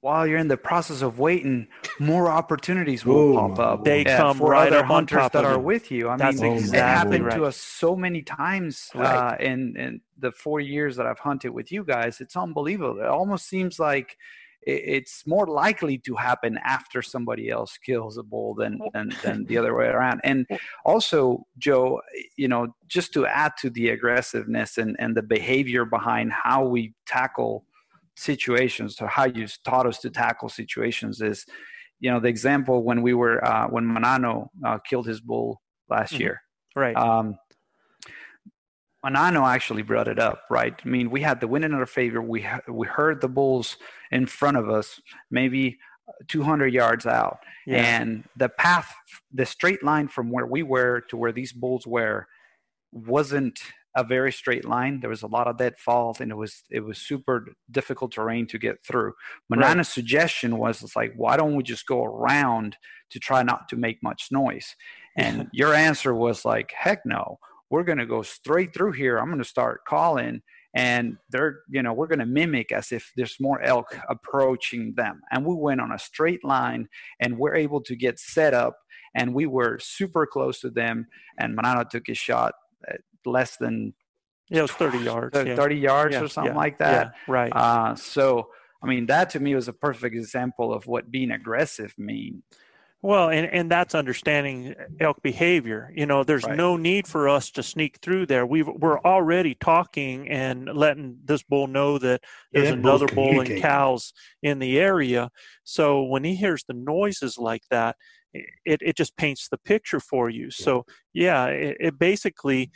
while you're in the process of waiting, more opportunities will pop up. They come for right other hunters that are with you. I That's mean, exactly it happened right. to us so many times right. uh, in in the four years that I've hunted with you guys. It's unbelievable. It almost seems like it's more likely to happen after somebody else kills a bull than, than, than the other way around. And also, Joe, you know, just to add to the aggressiveness and, and the behavior behind how we tackle situations or how you taught us to tackle situations is you know the example when we were uh, when manano uh, killed his bull last mm-hmm. year. Right. Um, manano actually brought it up right? I mean we had the wind in our favor. We we heard the bulls in front of us maybe 200 yards out. Yeah. and the path the straight line from where we were to where these bulls were wasn't a very straight line. There was a lot of deadfalls, and it was it was super difficult terrain to get through. Manana's right. suggestion was, "It's like, why don't we just go around to try not to make much noise?" And your answer was like, "Heck no, we're going to go straight through here. I'm going to start calling." And they're, you know, we're going to mimic as if there's more elk approaching them. And we went on a straight line and we're able to get set up and we were super close to them. And Manana took his shot less than yeah, it was 30 yards. 30 yeah. yards yeah, or something yeah, like that. right. Uh, so, I mean, that to me was a perfect example of what being aggressive means. Well, and, and that's understanding elk behavior. You know, there's Right. no need for us to sneak through there. We've, we're already talking and letting this bull know that there's that bull's another bull and cows in the area. So when he hears the noises like that, it, it just paints the picture for you. So yeah, it, it basically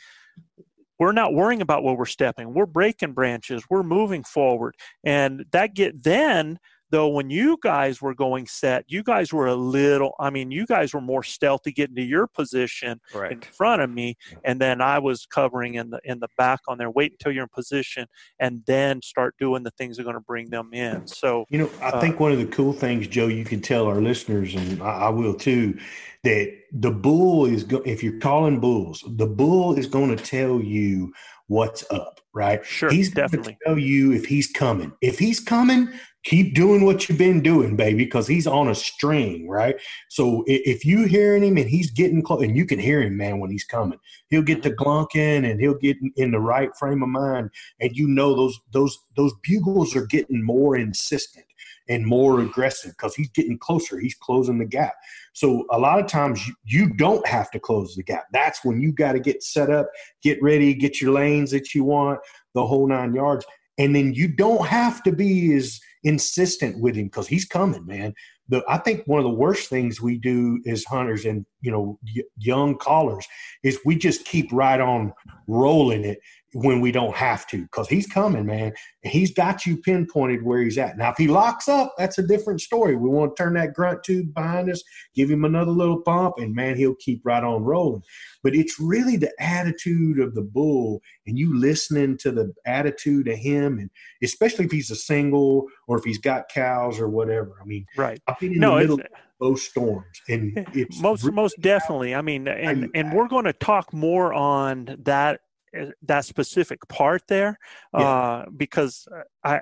we're not worrying about where we're stepping. We're breaking branches. We're moving forward, and that get then though when you guys were going set, you guys were a little. I mean, you guys were more stealthy getting to your position in front of me, and then I was covering in the in the back on there. Wait until you're in position, and then start doing the things that are going to bring them in. So You know, I Uh, think one of the cool things, Joe, you can tell our listeners, and I, I will too, that the bull is, go- if you're calling bulls, the bull is going to tell you what's up, right? Sure, he's definitely. tell you if he's coming. If he's coming, keep doing what you've been doing, baby, because he's on a string, right? So if you hearing him and he's getting close, and you can hear him, man, when he's coming, he'll get Mm-hmm. to glunking and he'll get in, in the right frame of mind, and you know those those those bugles are getting more insistent and more aggressive because he's getting closer. He's closing the gap. So a lot of times you, you don't have to close the gap. That's when you got to get set up, get ready, get your lanes that you want, the whole nine yards. And then you don't have to be as insistent with him because he's coming, man. The, I think one of the worst things we do as hunters and you know y- young callers is we just keep right on rolling it when we don't have to because he's coming, man. And he's got you pinpointed where he's at. Now, if he locks up, that's a different story. We want to turn that grunt tube behind us, give him another little bump, and man, he'll keep right on rolling. But it's really the attitude of the bull and you listening to the attitude of him, and especially if he's a single or if he's got cows or whatever. I mean, right. I've been in No, the it's, middle both storms, and it's most really most definitely. I mean and and we're going to talk more on that uh, that specific part there Yeah. uh, because i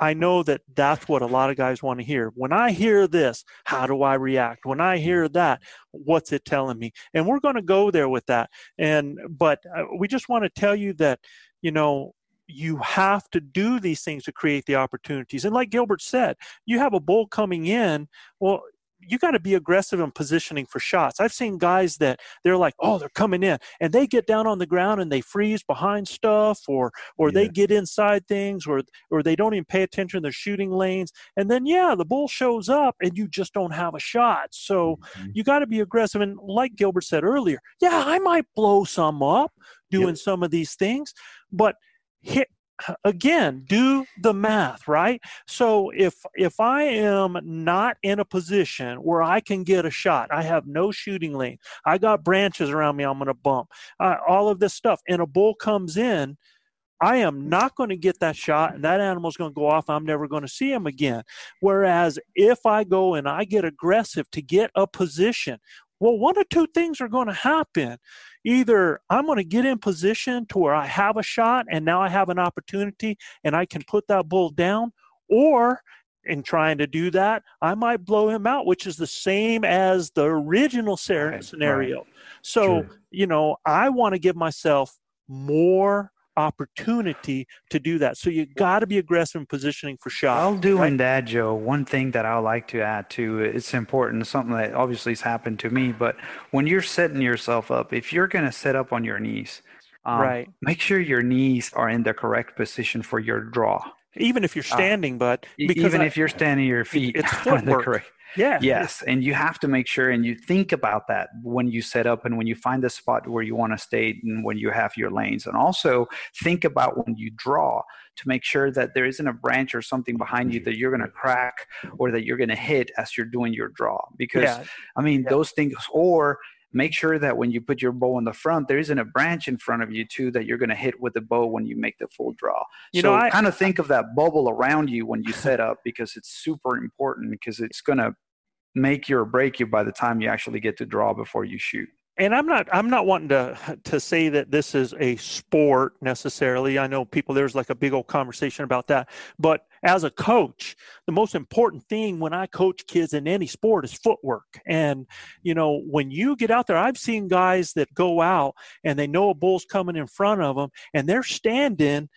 i know that that's what a lot of guys want to hear. When i hear this how do i react? When i hear that what's it telling me? And we're going to go there with that. And but uh, we just want to tell you that you know you have to do these things to create the opportunities. And like gilbert said you have a bull coming in. Well you got to be aggressive in positioning for shots. I've seen guys that they're like, "Oh, they're coming in," and they get down on the ground and they freeze behind stuff, or or they get inside things, or or they don't even pay attention. They're shooting lanes, and then yeah, the bull shows up, and you just don't have a shot. So Mhm. you got to be aggressive. And like Gilbert said earlier, yeah, I might blow some up doing some of these things, but hit again do the math right? So if if i am not in a position where i can get a shot i have no shooting lane i got branches around me i'm going to bump uh, all of this stuff and a bull comes in i am not going to get that shot and that animal's going to go off i'm never going to see him again. Whereas if i go and i get aggressive to get a position well one or two things are going to happen. Either I'm going to get in position to where I have a shot and now I have an opportunity and I can put that bull down, or in trying to do that, I might blow him out, which is the same as the original ser- Right, scenario. So, you know, I want to give myself more opportunity to do that. So you got to be aggressive in positioning for shots. While doing right? that, Joe, one thing that I like to add to it's important, something that obviously has happened to me, but when you're setting yourself up, if you're going to set up on your knees, um, Right. make sure your knees are in the correct position for your draw. Even if you're standing, but E- because Even I- if you're standing, your feet it's are in the footwork. Yeah, Yes, and you have to make sure and you think about that when you set up and when you find the spot where you want to stay and when you have your lanes. And also think about when you draw to make sure that there isn't a branch or something behind you that you're going to crack or that you're going to hit as you're doing your draw. Because yeah, I mean, Yeah. those things, or make sure that when you put your bow in the front, there isn't a branch in front of you too that you're going to hit with the bow when you make the full draw. You so know, I- kind of think of that bubble around you when you set up because it's super important because it's going to make you or break you by the time you actually get to draw before you shoot. And I'm not I'm not wanting to to say that this is a sport necessarily. I know people there's like a big old conversation about that. But as a coach, the most important thing when I coach kids in any sport is footwork. And you know, when you get out there, I've seen guys that go out and they know a bull's coming in front of them and they're standing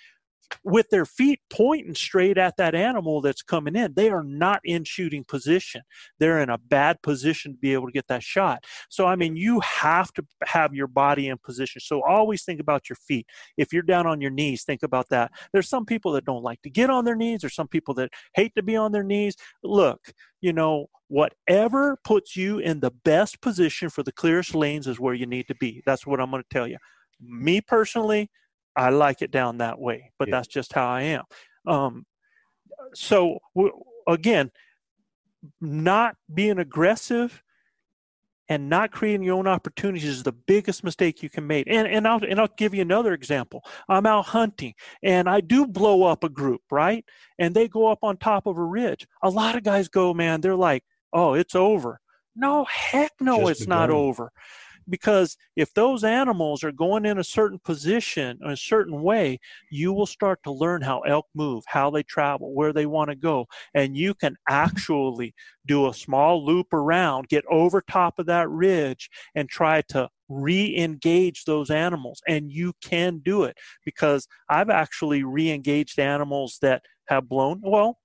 with their feet pointing straight at that animal that's coming in. They are not in shooting position. They're in a bad position to be able to get that shot. So, I mean, you have to have your body in position. So, always think about your feet. If you're down on your knees, think about that. There's some people that don't like to get on their knees, there's some people that hate to be on their knees. Look, you know, whatever puts you in the best position for the clearest lanes is where you need to be. That's what I'm going to tell you. Me personally, I like it down that way, but yeah. that's just how I am. Um, so w- again, not being aggressive and not creating your own opportunities is the biggest mistake you can make. And and I'll and I'll give you another example. I'm out hunting and I do blow up a group, right? And they go up on top of a ridge. A lot of guys go, man, they're like, "Oh, it's over." No, heck no, Just it's not over because if those animals are going in a certain position a certain way you will start to learn how elk move how they travel where they want to go and you can actually do a small loop around get over top of that ridge and try to re-engage those animals and you can do it because i've actually re-engaged animals that have blown well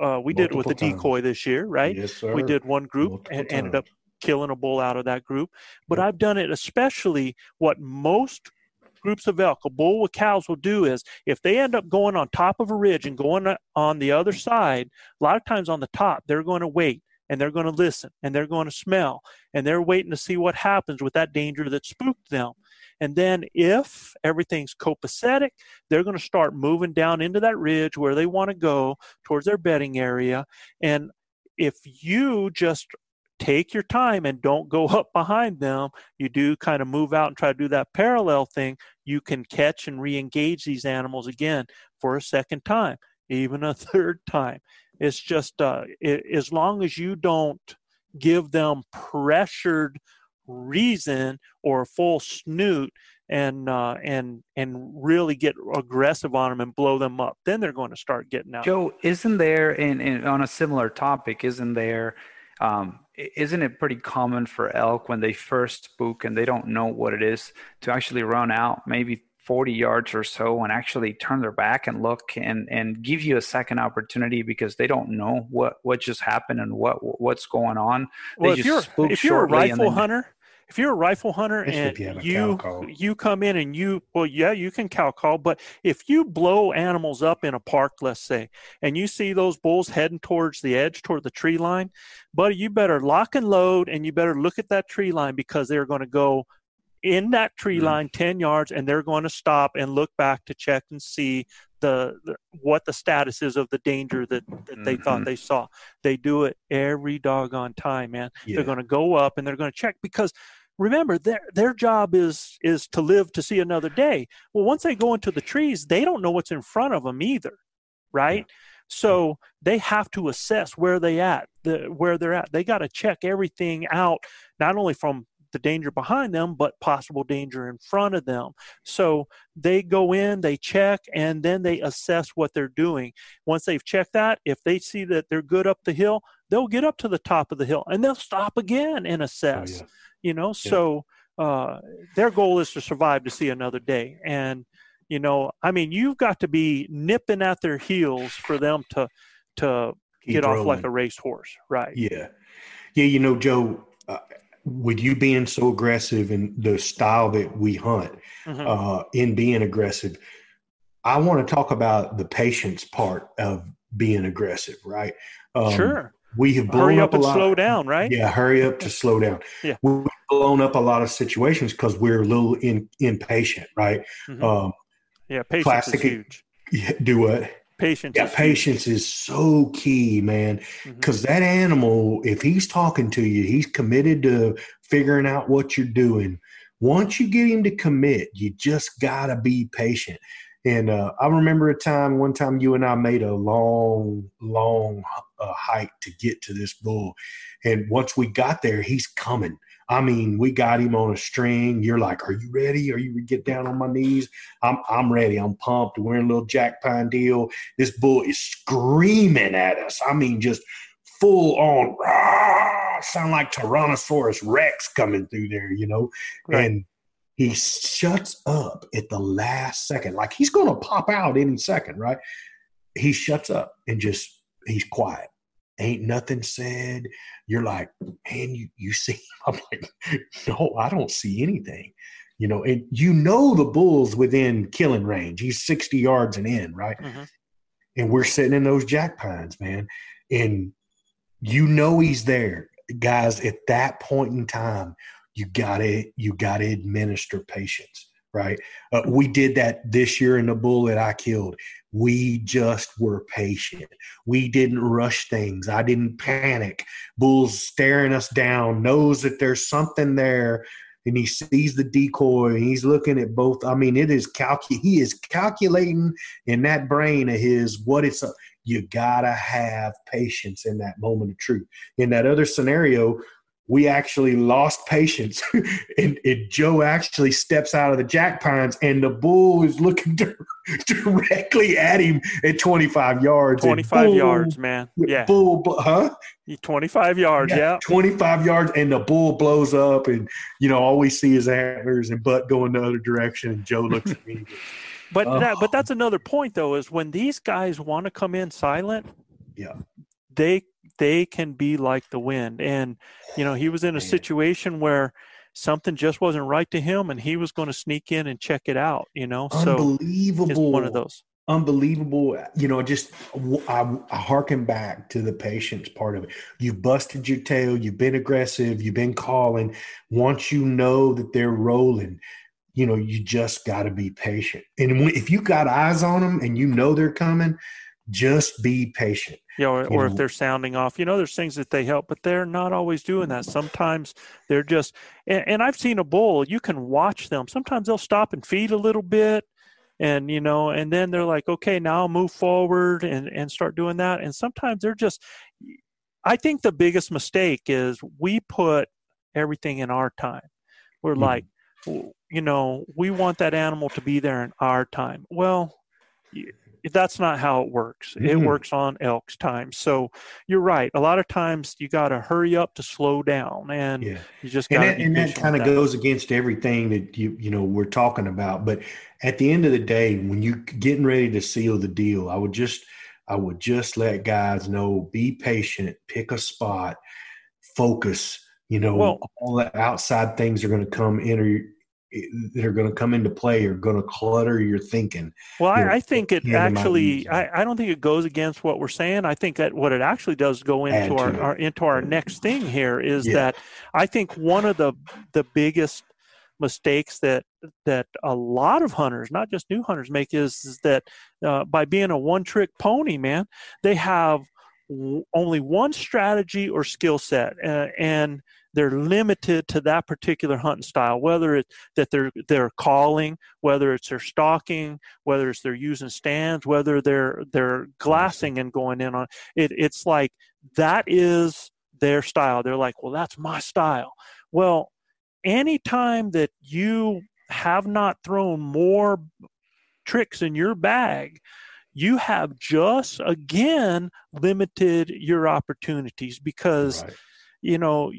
uh, we Multiple did it with the decoy this year, right? Yes, sir. We did one group Multiple and times. ended up killing a bull out of that group. But I've done it especially what most groups of elk, a bull with cows will do is if they end up going on top of a ridge and going on the other side, a lot of times on the top, they're going to wait and they're going to listen and they're going to smell and they're waiting to see what happens with that danger that spooked them. And then if everything's copacetic, they're going to start moving down into that ridge where they want to go towards their bedding area. And if you just take your time and don't go up behind them. You do kind of move out and try to do that parallel thing. You can catch and re engage these animals again for a second time, even a third time. It's just uh, it, as long as you don't give them pressured reason or a full snoot and uh, and and really get aggressive on them and blow them up, then they're going to start getting out. Joe, isn't there, in, in on a similar topic, isn't there um, isn't it pretty common for elk when they first spook and they don't know what it is to actually run out maybe 40 yards or so and actually turn their back and look and, and give you a second opportunity because they don't know what, what just happened and what what's going on. Well, they if you're, if you're a rifle hunter, if you're a rifle hunter and you you, you come in and you well yeah you can cow call but if you blow animals up in a park let's say and you see those bulls heading towards the edge toward the tree line buddy you better lock and load and you better look at that tree line because they're going to go in that tree mm-hmm. line 10 yards and they're going to stop and look back to check and see the, the, what the status is of the danger that, that they mm-hmm. thought they saw. They do it every doggone time, man. Yeah. They're going to go up and they're going to check because remember their their job is is to live to see another day. Well, once they go into the trees, they don't know what's in front of them either, right? Yeah. So they have to assess where they at, the, where they're at. They got to check everything out, not only from the danger behind them, but possible danger in front of them. So they go in, they check, and then they assess what they're doing. Once they've checked that, if they see that they're good up the hill, they'll get up to the top of the hill and they'll stop again and assess. Oh, yeah. You know, yeah. so uh, their goal is to survive to see another day. And you know, I mean, you've got to be nipping at their heels for them to to Keep get rolling. off like a racehorse, right? Yeah, yeah. You know, Joe, uh, with you being so aggressive and the style that we hunt mm-hmm. uh, in being aggressive, I want to talk about the patience part of being aggressive, right? Um, sure. We have blown hurry up, up and lot, slow down, right? Yeah, hurry up to slow down. Yeah, we've blown up a lot of situations because we're a little in, impatient, right? Mm-hmm. Um, yeah, patience classic, is huge. Do what? Patience. Yeah, is patience is so key, man. Because mm-hmm. that animal, if he's talking to you, he's committed to figuring out what you're doing. Once you get him to commit, you just gotta be patient. And uh, I remember a time, one time you and I made a long, long uh, hike to get to this bull. And once we got there, he's coming. I mean, we got him on a string. You're like, "Are you ready? Are you get down on my knees?" I'm I'm ready. I'm pumped. We're in a little Jack Pine deal. This bull is screaming at us. I mean, just full on. Rah, sound like Tyrannosaurus Rex coming through there, you know. Right. And he shuts up at the last second. Like he's going to pop out any second, right? He shuts up and just, he's quiet. Ain't nothing said. You're like, man, you, you see? I'm like, no, I don't see anything. You know, and you know the bull's within killing range. He's 60 yards and in, right? Mm-hmm. And we're sitting in those jack pines, man. And you know he's there. Guys, at that point in time, you gotta you gotta administer patience right? Uh, we did that this year in the bull that i killed. We just were patient. We didn't rush things. I didn't panic. Bull's staring us down knows that there's something there and he sees the decoy and he's looking at both i mean it is calcu- he is calculating in that brain of his what it's you gotta have patience in that moment of truth. In that other scenario we actually lost patience. And, and, joe actually steps out of the jack pines and the bull is looking to, directly at him at 25 yards 25 bull, yards man. Yeah. Bull huh? 25 yards yeah, yeah. 25 yards and the bull blows up and you know all we see is antlers and butt going the other direction and joe looks at me. But oh. that, but that's another point though is when these guys want to come in silent yeah. they they can be like the wind. And, you know, he was in a situation where something just wasn't right to him and he was going to sneak in and check it out, you know? Unbelievable. So one of those. Unbelievable. You know, just I, I harken back to the patience part of it. You busted your tail, you've been aggressive, you've been calling. Once you know that they're rolling, you know, you just got to be patient. And if you got eyes on them and you know they're coming, just be patient. Yeah, or, or if they're sounding off, you know, there's things that they help, but they're not always doing that. Sometimes they're just, and, and I've seen a bull, you can watch them. Sometimes they'll stop and feed a little bit and you know and then they're like okay now i'll move forward and and start doing that and sometimes they're just i think the biggest mistake is we put everything in our time we're mm-hmm. like you know we want that animal to be there in our time well that's not how it works. Mm-hmm. It works on elk's time. So you're right. A lot of times you got to hurry up to slow down, and yeah. you just got. And that, and that kind of goes against everything that you you know we're talking about. But at the end of the day, when you're getting ready to seal the deal, I would just I would just let guys know: be patient, pick a spot, focus. You know, well, all the outside things are going to come in that are going to come into play are going to clutter your thinking. Well, I, I think it actually, I, I, don't think it goes against what we're saying. I think that what it actually does go into our, our, into our next thing here is yeah. that I think one of the the biggest mistakes that that a lot of hunters, not just new hunters, make is, is that uh, by being a one trick pony, man, they have w- only one strategy or skill set, uh, and they're limited to that particular hunting style, whether it's that they're they're calling, whether it's they're stalking, whether it's they're using stands, whether they're they're glassing and going in on it. It's like that is their style. They're like, well, that's my style. Well, anytime that you have not thrown more tricks in your bag, you have just again limited your opportunities because right. you know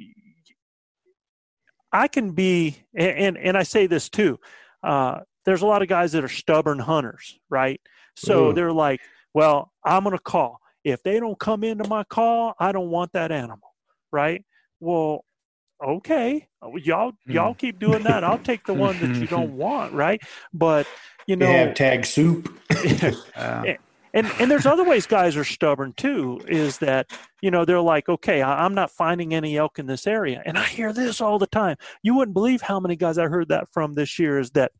I can be, and and I say this too. Uh, there's a lot of guys that are stubborn hunters, right? So they're like, well, I'm going to call. If they don't come into my call, I don't want that animal, right? Well, okay, y'all y'all hmm. keep doing that. I'll take the one that you don't want, right? But you know, have tag soup. uh and and there's other ways guys are stubborn too is that you know they're like okay I, am not finding any elk in this area. And i hear this all the time. You wouldn't believe how many guys i heard that from this year is that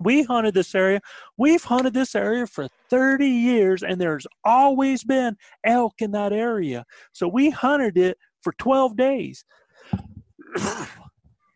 we hunted this area. We've hunted this area for 30 years and there's always been elk in that area. So we hunted it for 12 days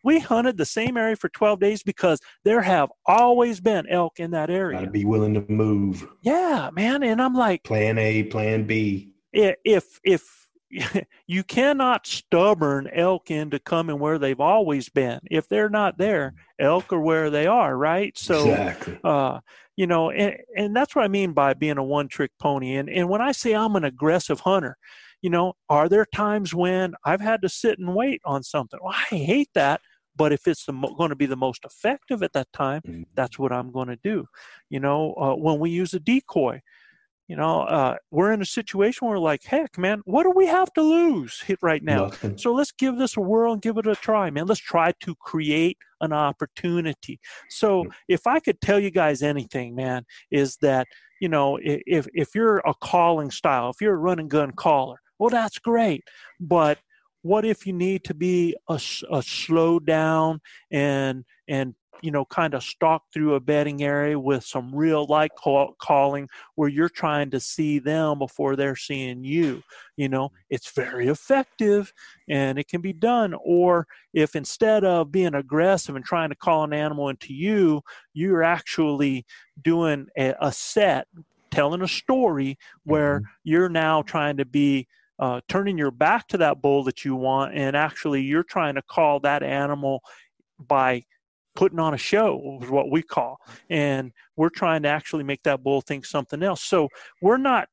we hunted the same area for 12 days because there have always been elk in that area. Gotta be willing to move. Yeah, man. And I'm like, plan A, plan B. If, if, you cannot stubborn elk into coming where they've always been. If they're not there, elk are where they are, right? So, exactly. uh, you know, and, and that's what I mean by being a one trick pony. And, and when I say I'm an aggressive hunter, you know, are there times when I've had to sit and wait on something? Well, I hate that, but if it's mo- going to be the most effective at that time, Mhm. that's what I'm going to do. You know, uh, when we use a decoy, you know, uh, we're in a situation where like, heck, man, what do we have to lose hit right now? Nothing. So let's give this a whirl and give it a try, man. Let's try to create an opportunity. So if I could tell you guys anything, man, is that you know if if you're a calling style, if you're a run and gun caller, well, that's great. But what if you need to be a slow down and and you know kind of stalk through a bedding area with some real light call, calling where you're trying to see them before they're seeing you you know? Mm-hmm. It's very effective and it can be done. Or if instead of being aggressive and trying to call an animal into you you're actually doing a, a set telling a story where mm-hmm. you're now trying to be uh, turning your back to that bull that you want and actually you're trying to call that animal by putting on a show is what we call and we're trying to actually make that bull think something else so we're not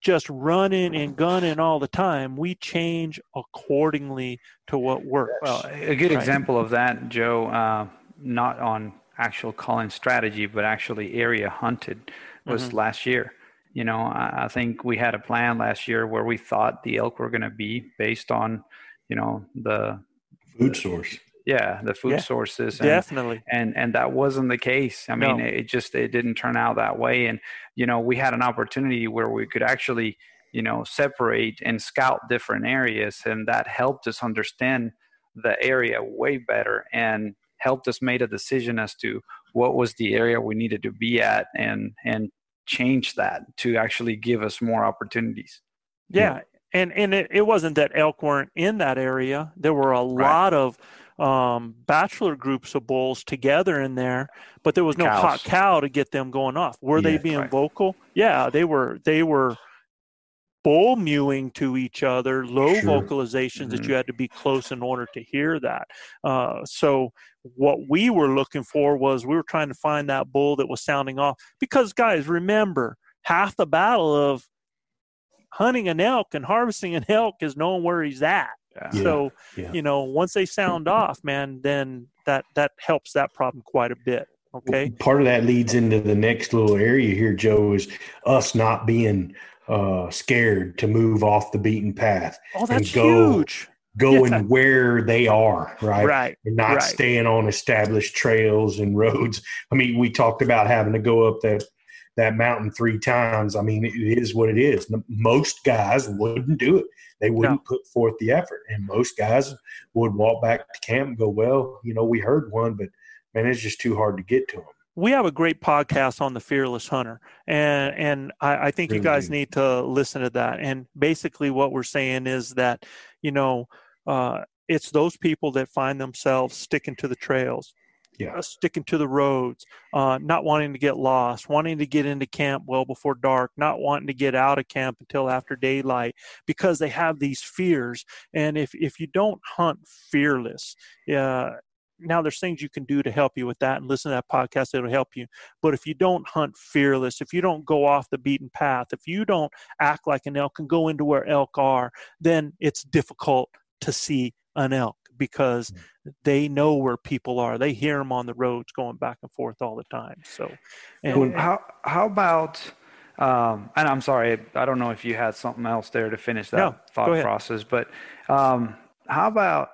just running and gunning all the time we change accordingly to what works Well, a good Right. example of that, Joe, uh, not on actual calling strategy, but actually area hunted was Mhm. last year. You know, I, I think we had a plan last year where we thought the elk were going to be based on, you know, the Food source. yeah the food Yeah, sources and, definitely and and that wasn't the case i mean No. it just it didn't turn out that way and you know we had an opportunity where we could actually you know separate and scout different areas and that helped us understand the area way better and helped us make a decision as to what was the area we needed to be at and and change that to actually give us more opportunities Yeah, and and it, it wasn't that elk weren't in that area. There were a lot of um, bachelor groups of bulls together in there, but there was no Cows. hot cow to get them going off. Were they being right. vocal? Yeah, they were. They were bull mewing to each other, low Sure. vocalizations that Mhm. you had to be close in order to hear that. Uh, so what we were looking for was we were trying to find that bull that was sounding off because guys remember half the battle of hunting an elk and harvesting an elk is knowing where he's at. Yeah. so yeah. you know once they sound off man then that that helps that problem quite a bit okay Part of that leads into the next little area here, Joe, is us not being uh, scared to move off the beaten path, oh that's go huge going Yeah. where they are, right? right And not right. staying on established trails and roads. I mean, we talked about having to go up that that mountain three times. I mean, it is what it is. Most guys wouldn't do it. They wouldn't put forth the effort, and most guys would walk back to camp and go, "Well, you know, we heard one, but man, it's just too hard to get to them." We have a great podcast on the fearless hunter and and i, I think you guys need to listen to that. And basically what we're saying is that you know uh, it's those people that find themselves sticking to the trails Yeah. uh, sticking to the roads uh, not wanting to get lost wanting to get into camp well before dark not wanting to get out of camp until after daylight because they have these fears. And if if you don't hunt fearless uh, now there's things you can do to help you with that and listen to that podcast it'll help you. But if you don't hunt fearless if you don't go off the beaten path if you don't act like an elk and go into where elk are then it's difficult to see an elk because they know where people are. They hear them on the roads going back and forth all the time. So and, how how about um, and I'm sorry, I don't know if you had something else there to finish that No, thought process, but um, how about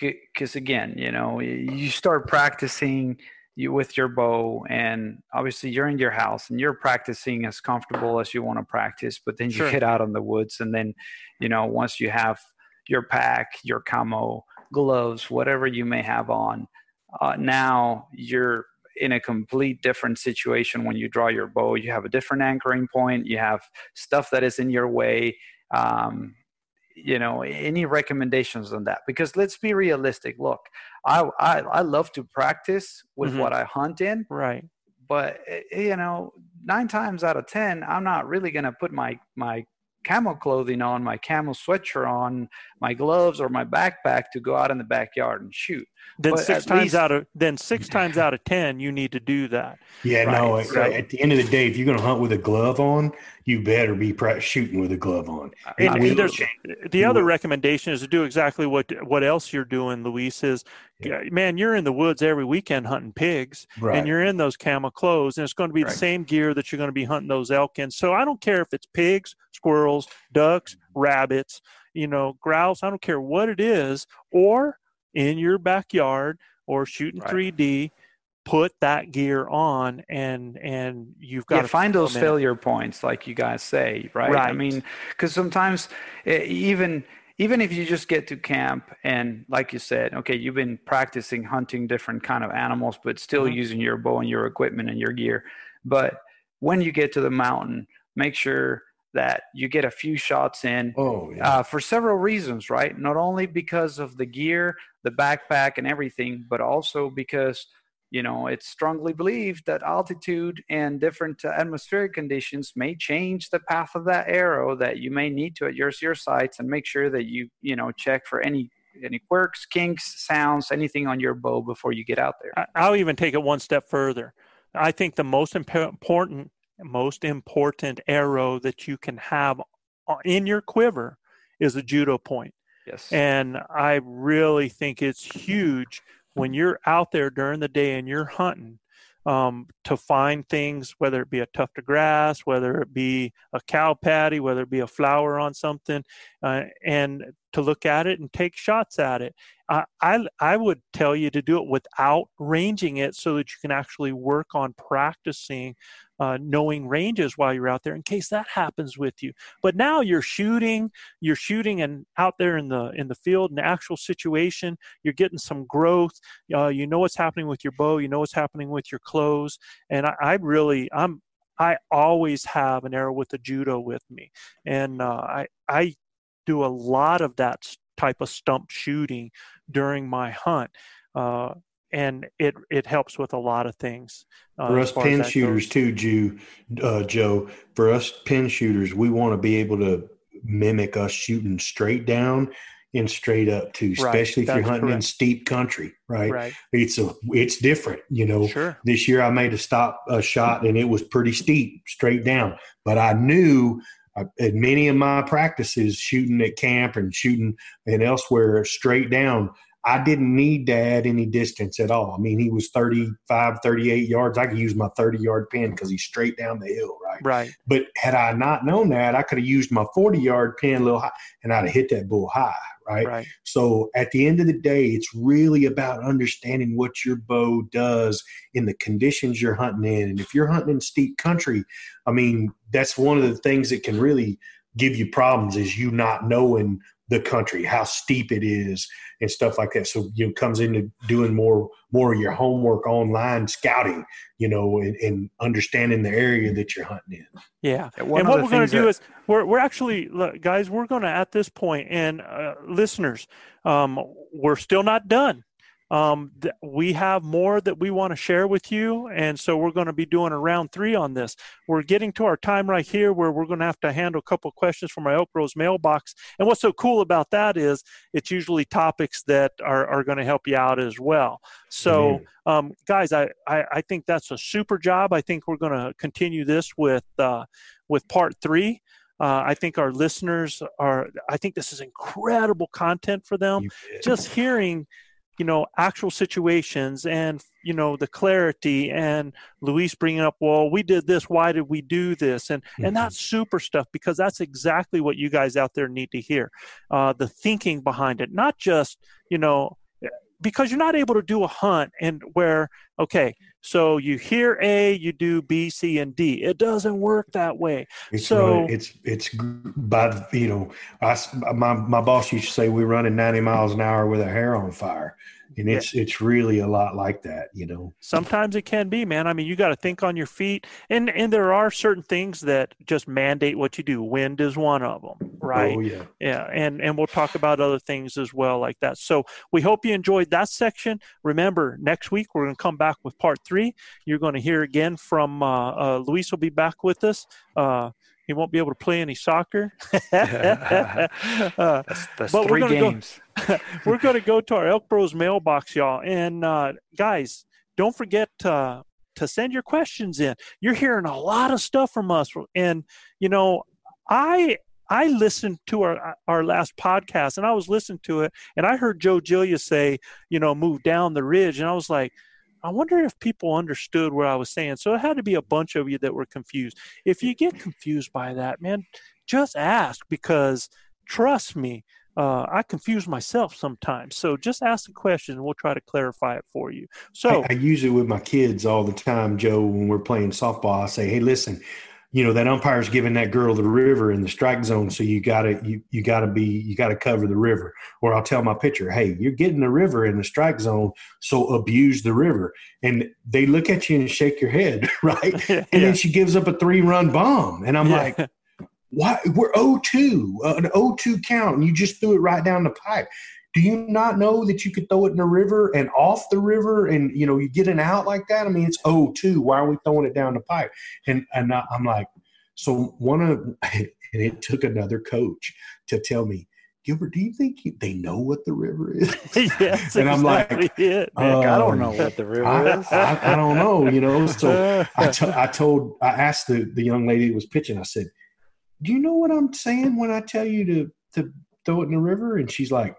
because again, you know, you start practicing you with your bow, and obviously you're in your house and you're practicing as comfortable as you want to practice, but then you Sure. get out in the woods, and then you know once you have your pack, your camo, gloves, whatever you may have on, uh, now you're in a complete different situation when you draw your bow. You have a different anchoring point. You have stuff that is in your way. Um, you know, any recommendations on that? Because let's be realistic. Look, I I, I love to practice with Mhm. what I hunt in, right but eh, you know, nine times out of ten, I'm not really gonna put my my camo clothing on, my camo sweatshirt on, my gloves or my backpack to go out in the backyard and shoot. then But six times least- out of then six times out of ten you need to do that Yeah, no. Right, at- so- at the end of the day, if you're going to hunt with a glove on, you better be pra- shooting with a glove on. And It will the other will. recommendation is to do exactly what what else you're doing, Luis. Is Yeah. man, you're in the woods every weekend hunting pigs, Right. and you're in those camo clothes, and it's going to be Right. the same gear that you're going to be hunting those elk in. So I don't care if it's pigs, squirrels, ducks, rabbits, you know, grouse. I don't care what it is, or in your backyard or shooting Right. 3D. Put that gear on, and and you've got yeah, to find those failure points, like you guys say, right? right. I mean, because sometimes eh, even even if you just get to camp and, like you said, okay, you've been practicing hunting different kind of animals, but still Mhm. using your bow and your equipment and your gear. But when you get to the mountain, make sure that you get a few shots in Oh, yeah. uh, for several reasons, right? Not only because of the gear, the backpack, and everything, but also because you know it's strongly believed that altitude and different uh, atmospheric conditions may change the path of that arrow that you may need to adjust your sights and make sure that you you know check for any any quirks, kinks, sounds, anything on your bow before you get out there. I- I'll even take it one step further. I think the most imp- important, most important arrow that you can have in your quiver is a judo point. Yes. And I really think it's huge when you're out there during the day and you're hunting um, to find things, whether it be a tuft of grass, whether it be a cow patty, whether it be a flower on something, uh, and to look at it and take shots at it. I, I I would tell you to do it without ranging it, so that you can actually work on practicing uh, knowing ranges while you're out there in case that happens with you. But now you're shooting, you're shooting and out there in the in the field in the actual situation, you're getting some growth. Uh, you know what's happening with your bow, you know what's happening with your clothes, and I, I really I'm I always have an arrow with a judo with me, and uh, I I do a lot of that type of stump shooting during my hunt. Uh, and it it helps with a lot of things. uh, for us pin shooters too, Jew, uh, Joe. For us pin shooters, we want to be able to mimic us shooting straight down and straight up too, Right, especially if you're that's hunting in steep country. Right? Right. It's a it's different. You know, Sure. this year I made a stop a shot and it was pretty steep, straight down. But I knew uh, at many of my practices, shooting at camp and shooting and elsewhere, straight down. I didn't need to add any distance at all. I mean, he was 35, 38 yards. I could use my 30 yard pin because he's straight down the hill, right? Right. But had I not known that, I could have used my 40 yard pin a little high and I'd have hit that bull high, right? Right. So at the end of the day, it's really about understanding what your bow does in the conditions you're hunting in. And if you're hunting in steep country, I mean, that's one of the things that can really give you problems is you not knowing the country, how steep it is and stuff like that. So you know, comes into doing more more of your homework online scouting, you know, and, and understanding the area that you're hunting in. Yeah. Yeah, one and what we're going to do that- is we're, we're actually look, guys we're going to at this point and uh, listeners um, we're still not done um, th- we have more that we want to share with you and so we're going to be doing a round three on this. We're getting to our time right here where we're going to have to handle a couple questions from our Elk Bros mailbox and what's so cool about that is it's usually topics that are, are going to help you out as well. So um, guys I, I, I think that's a super job. I think we're going to continue this with uh, with part three. Uh, I think our listeners are. I think this is incredible content for them. Just hearing, you know, actual situations and you know the clarity and Luis bringing up, well, we did this. Why did we do this? And Mhm. and that's super stuff because that's exactly what you guys out there need to hear. Uh, the thinking behind it, not just you know, because you're not able to do a hunt and where okay, so you hear A, you do B, C, and D. It doesn't work that way. It's So- running, it's it's by you know I my my boss used to say we're running 90 miles an hour with our hair on fire, and it's it's really a lot like that, you know. sometimes it can be man. I mean you got to think on your feet. And and there are certain things that just mandate what you do. Wind is one of them right? Oh yeah. yeah and and we'll talk about other things as well like that. So we hope you enjoyed that section. Remember next week we're going to come back with part three. You're going to hear again from uh, uh, luis will be back with us uh, he won't be able to play any soccer uh, That's, that's But we're three gonna go- games. we're going to go to our Elk Bros mailbox, y'all. And uh, guys, don't forget uh, to send your questions in. You're hearing a lot of stuff from us, and you know, I I listened to our our last podcast, and I was listening to it, and I heard Joe Gilliam say, you know, move down the ridge, and I was like. I wonder if people understood what I was saying. So it had to be a bunch of you that were confused. If you get confused by that, man, just ask because trust me, uh, I confuse myself sometimes. So just ask the question and we'll try to clarify it for you. So I, I, use it with my kids all the time, Joe, when we're playing softball. I say, hey, listen, you know, that umpire's giving that girl the river in the strike zone. So you gotta, you, you gotta be, you gotta cover the river. Or I'll tell my pitcher, hey, you're getting the river in the strike zone. So abuse the river. And they look at you and shake your head, right? And then she gives up a three run bomb. And I'm yeah. like, why we're 0-2, uh, an 0-2 count, and you just threw it right down the pipe. Do you not know that you could throw it in the river and off the river, and you know you get an out like that? I mean, it's 0-2. Why are we throwing it down the pipe? And and I'm like, so one of and it took another coach to tell me, Gilbert, do you think they know what the river is? yes, and I'm exactly like, it, um, I don't know what the river I, is. I, I, don't know, you know. So I, t- I told, I asked the, the young lady who was pitching, I said, do you know what I'm saying when I tell you to to throw it in the river? And she's like,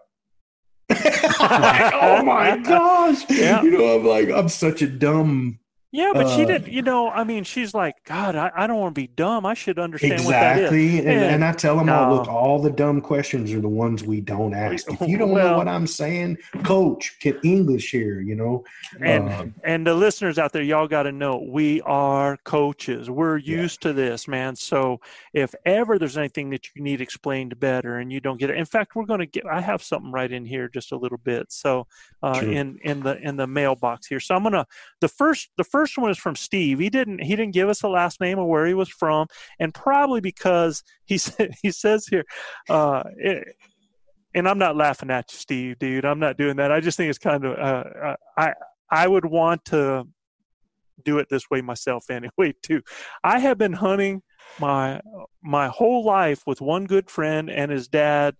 oh my gosh. Yeah. You know, I'm like, I'm such a dumb yeah, but uh, she did. You know, I mean, she's like, God, I, I don't want to be dumb. I should understand exactly. And, and, I tell them, no. all, look, all the dumb questions are the ones we don't ask. If you don't well, know what I'm saying, Coach, get English here. You know, and uh, and the listeners out there, y'all got to know we are coaches. We're used yeah. to this, man. So if ever there's anything that you need explained better and you don't get it, in fact, we're going to get. I have something right in here, just a little bit. So uh, in in the in the mailbox here. So I'm gonna the first the first first one is from Steve. He didn't he didn't give us a last name or where he was from, and probably because he he says here, uh, it, and I'm not laughing at you, Steve, dude. I'm not doing that. I just think it's kind of uh, uh I I would want to do it this way myself anyway too. I have been hunting my my whole life with one good friend and his dad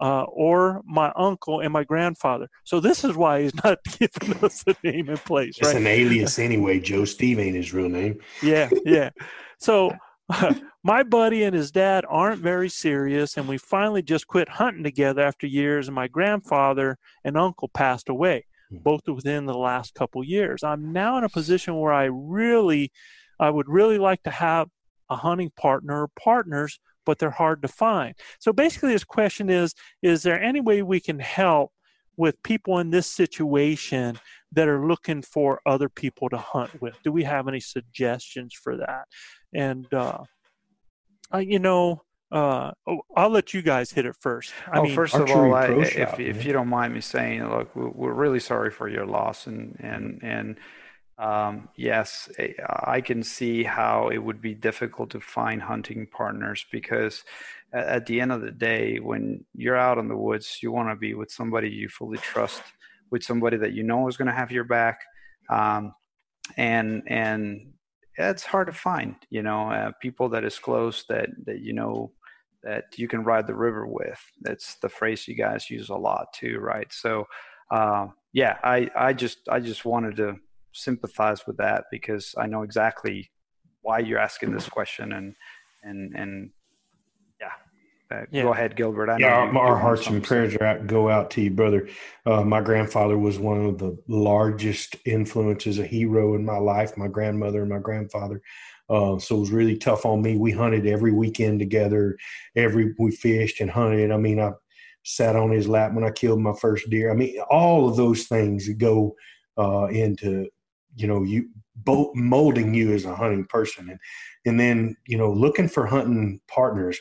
uh, or my uncle and my grandfather. So this is why he's not giving us a name in place. It's right? an alias anyway. Joe Steve ain't his real name. Yeah, yeah. So uh, my buddy and his dad aren't very serious, and we finally just quit hunting together after years. And my grandfather and uncle passed away, hmm. both within the last couple years. I'm now in a position where I really, I would really like to have a hunting partner or partners but they're hard to find. So basically, his question is Is there any way we can help with people in this situation that are looking for other people to hunt with? Do we have any suggestions for that? And, uh, uh, you know, uh, oh, I'll let you guys hit it first. I oh, mean, first of all, I, if, if you don't mind me saying, look, we're really sorry for your loss, and and and um, yes, eh, I can see how it would be difficult to find hunting partners because at the end of the day, when you're out in the woods, you want to be with somebody you fully trust, with somebody that you know is going to have your back, um, and and it's hard to find. You know, uh, people that is close that that you know that you can ride the river with. That's the phrase you guys use a lot too, right? So, uh, yeah, I I just I just wanted to sympathize with that because I know exactly why you're asking this question and and and yeah. Uh, yeah. Go ahead, Gilbert. I yeah, our, our hearts and prayers are out, go out to you, brother. Uh, my grandfather was one of the largest influences, a hero in my life. My grandmother and my grandfather. Uh, so it was really tough on me. We hunted every weekend together. Every we fished and hunted. I mean, I sat on his lap when I killed my first deer. I mean, all of those things go uh, into you know you both molding you as a hunting person. And and then you know looking for hunting partners.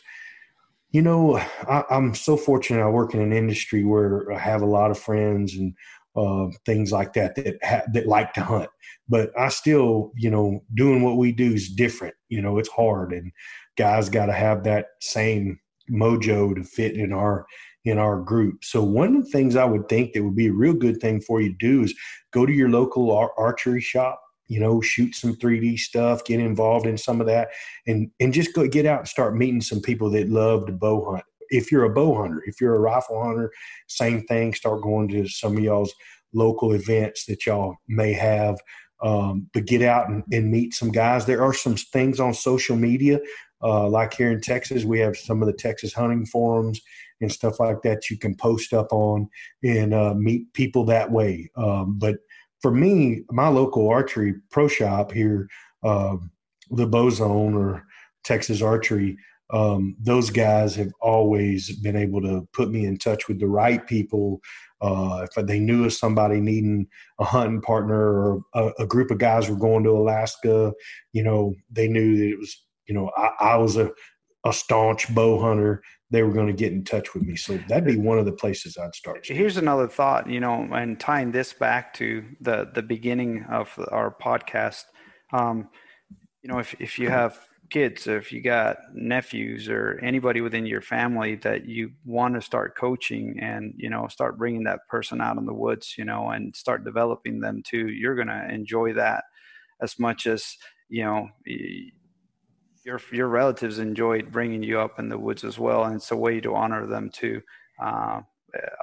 You know I, am so fortunate. I work in an industry where i have a lot of friends and uh, things like that that ha- that like to hunt. But i still you know doing what we do is different. You know it's hard. And guys got to have that same mojo to fit in our in our group. So one of the things I would think that would be a real good thing for you to do is go to your local ar- archery shop, you know, shoot some 3D stuff, get involved in some of that and and just go get out and start meeting some people that love to bow hunt. If you're a bow hunter, if you're a rifle hunter, same thing, start going to some of y'all's local events that y'all may have Um, but get out and, and, meet some guys. There are some things on social media, uh, like here in Texas, we have some of the Texas hunting forums and stuff like that you can post up on and uh, meet people that way. Um, but for me, my local archery pro shop here, uh, the Bozone or Texas Archery, um, those guys have always been able to put me in touch with the right people. Uh, if they knew of somebody needing a hunting partner or a, a, group of guys were going to Alaska, you know, they knew that it was, you know, I, I was a, a staunch bow hunter. They were going to get in touch with me. So that'd be one of the places I'd start. Here's another thought, you know, and tying this back to the the beginning of our podcast. Um, you know, if if you have kids, if you got nephews or anybody within your family that you want to start coaching and, you know, start bringing that person out in the woods, you know, and start developing them too, you're going to enjoy that as much as, you know, your, your relatives enjoyed bringing you up in the woods as well. And it's a way to honor them too. Uh,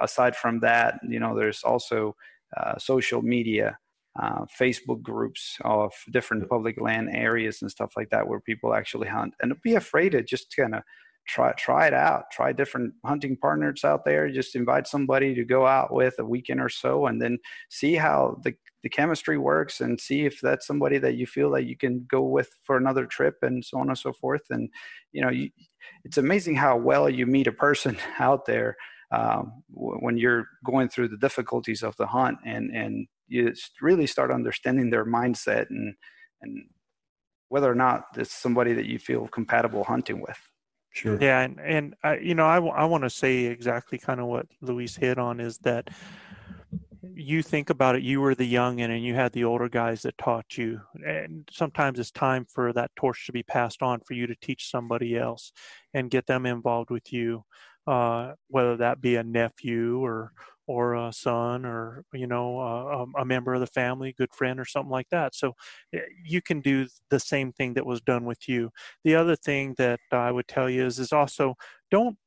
aside from that, you know, there's also uh, social media uh, Facebook groups of different public land areas and stuff like that where people actually hunt and be afraid to just kind of try try it out. Try different hunting partners out there. Just invite somebody to go out with a weekend or so and then see how the, the chemistry works and see if that's somebody that you feel that you can go with for another trip and so on and so forth. And you know you, it's amazing how well you meet a person out there um, when you're going through the difficulties of the hunt and and you really start understanding their mindset and and whether or not it's somebody that you feel compatible hunting with. Sure. Yeah, and and I, you know, I, I want to say exactly kind of what Luis hit on is that you think about it, you were the young and you had the older guys that taught you, and sometimes it's time for that torch to be passed on for you to teach somebody else and get them involved with you, uh, whether that be a nephew or or a son or you know a, a, member of the family good friend or something like that. So eh, you can do the same thing that was done with you. The other thing that i would tell you is is also don't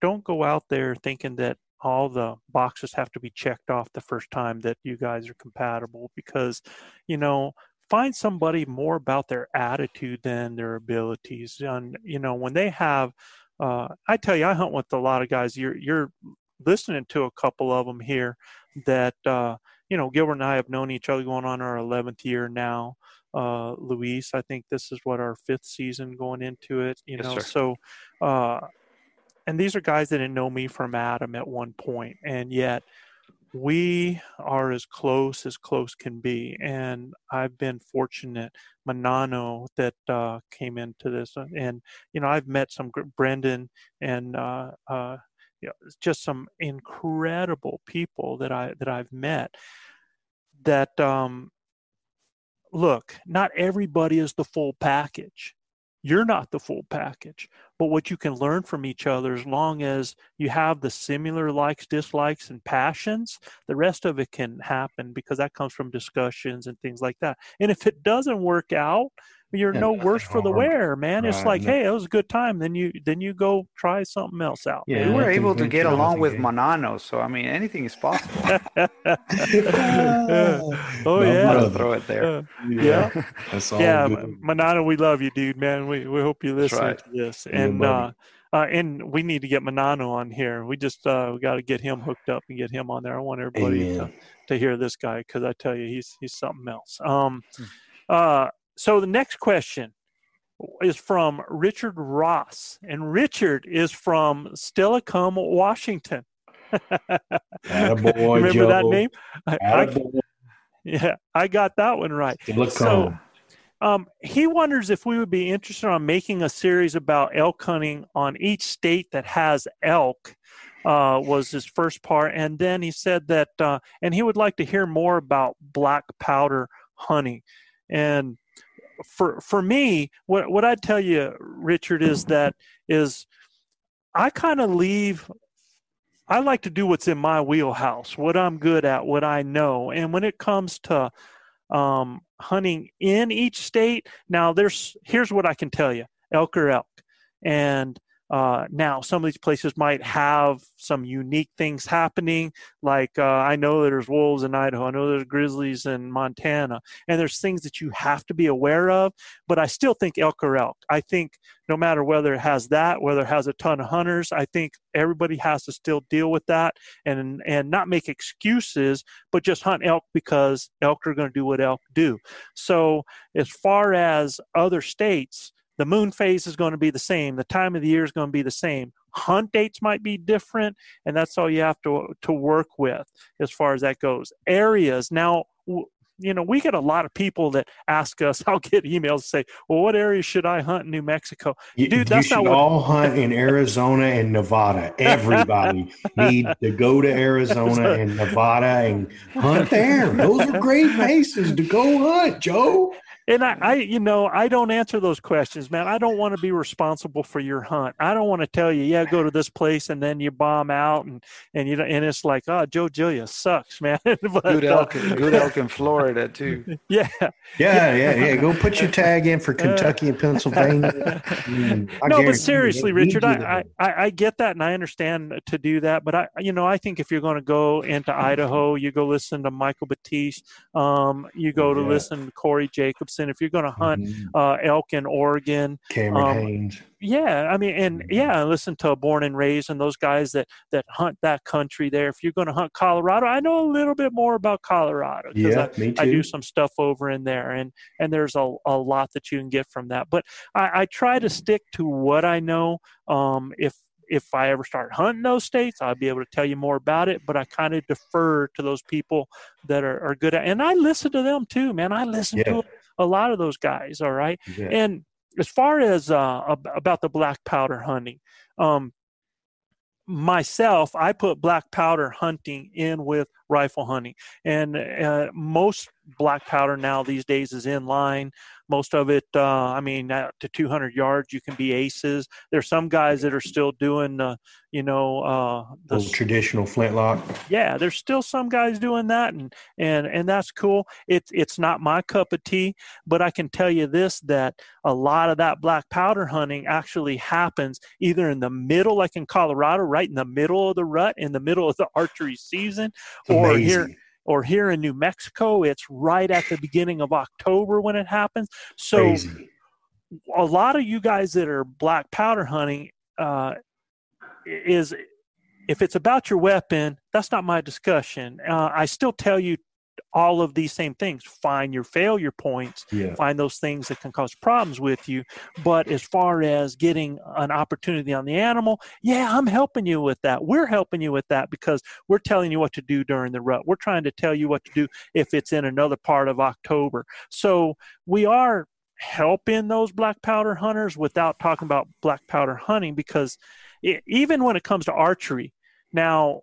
don't go out there thinking that all the boxes have to be checked off the first time that you guys are compatible because you know find somebody more about their attitude than their abilities. And you know when they have uh, I tell you, I hunt with a lot of guys. You're you're listening to a couple of them here that uh, you know Gilbert and I have known each other going on our 11th year now. Uh, Luis, I think this is what our fifth season going into it. You know, yes, so uh, and these are guys that didn't know me from Adam at one point, and yet we are as close as close can be. And I've been fortunate, Manano, that uh, came into this, and you know I've met some Brendan and uh, uh, you know, just some incredible people that I that I've met. That um, look, not everybody is the full package. You're not the full package, but what you can learn from each other, as long as you have the similar likes, dislikes, and passions, the rest of it can happen because that comes from discussions and things like that. And if it doesn't work out, you're yeah, no worse for the wear, man. Right. It's like, hey, it was a good time. Then you then you go try something else out. Yeah, we were able to get along with Manano, so I mean, anything is possible. uh, oh yeah, throw it there. yeah, yeah. Yeah, Manano, we love you, dude, man. We we hope you listen right. to this, and uh, uh, and we need to get Manano on here. We just uh, we got to get him hooked up and get him on there. I want everybody to, to hear this guy because I tell you, he's he's something else. Um, hmm. uh, so the next question is from Richard Ross, and Richard is from Steilacoom, Washington. Attaboy, Remember Joe. that name? I, I, yeah, I got that one right. So, um, he wonders if we would be interested on making a series about elk hunting on each state that has elk. Uh, was his first part, and then he said that, uh, and he would like to hear more about black powder hunting. And for for me, what what I tell you, Richard, is that is I kind of leave. I like to do what's in my wheelhouse, what I'm good at, what I know, and when it comes to um, hunting in each state, now there's here's what I can tell you: elk or elk, and uh, now, some of these places might have some unique things happening. Like uh, I know there's wolves in Idaho. I know there's grizzlies in Montana, and there's things that you have to be aware of. But I still think elk are elk. I think no matter whether it has that, whether it has a ton of hunters, I think everybody has to still deal with that and and not make excuses, but just hunt elk because elk are going to do what elk do. So as far as other states the moon phase is going to be the same the time of the year is going to be the same hunt dates might be different and that's all you have to to work with as far as that goes areas now you know, we get a lot of people that ask us. I'll get emails say, "Well, what area should I hunt in New Mexico?" Dude, you, that's you should not what... all hunt in Arizona and Nevada. Everybody need to go to Arizona and Nevada and hunt there. Those are great places to go hunt, Joe and I, I, you know, I don't answer those questions, man. I don't want to be responsible for your hunt. I don't want to tell you, yeah, go to this place, and then you bomb out, and and you know, and it's like, oh, Joe Gilliam sucks, man. but, good elk, uh, good elk in Florida too. Yeah, yeah, yeah, yeah. Go put your tag in for uh, Kentucky and Pennsylvania. Mm, no, but seriously, Richard, I, I, I get that, and I understand to do that, but I, you know, I think if you're going to go into Idaho, you go listen to Michael Batiste, um, you go to yeah. listen to Corey Jacobs if you're going to hunt mm-hmm. uh, elk in Oregon, Cameron um, Hanes. Yeah, I mean, and mm-hmm. yeah, listen to Born and Raised and those guys that that hunt that country there. If you're going to hunt Colorado, I know a little bit more about Colorado yeah, I, me too. I do some stuff over in there, and and there's a, a lot that you can get from that. But I, I try to stick to what I know. Um, if if I ever start hunting those states, I'll be able to tell you more about it. But I kind of defer to those people that are, are good at, and I listen to them too, man. I listen yeah. to a lot of those guys. All right, yeah. and as far as uh, about the black powder hunting, um, myself, I put black powder hunting in with rifle hunting, and uh, most black powder now these days is in line. Most of it, uh, I mean, to 200 yards, you can be aces. There's some guys that are still doing, uh, you know, uh, the traditional flintlock. Yeah, there's still some guys doing that, and and and that's cool. It's it's not my cup of tea, but I can tell you this: that a lot of that black powder hunting actually happens either in the middle, like in Colorado, right in the middle of the rut, in the middle of the archery season, or Amazing. here or here in New Mexico, it's right at the beginning of October when it happens. So, Crazy. a lot of you guys that are black powder hunting uh, is if it's about your weapon, that's not my discussion. Uh, I still tell you all of these same things. Find your failure points, yeah. find those things that can cause problems with you. But as far as getting an opportunity on the animal, yeah, I'm helping you with that. We're helping you with that because we're telling you what to do during the rut. We're trying to tell you what to do if it's in another part of October. So we are helping those black powder hunters without talking about black powder hunting because it, even when it comes to archery, now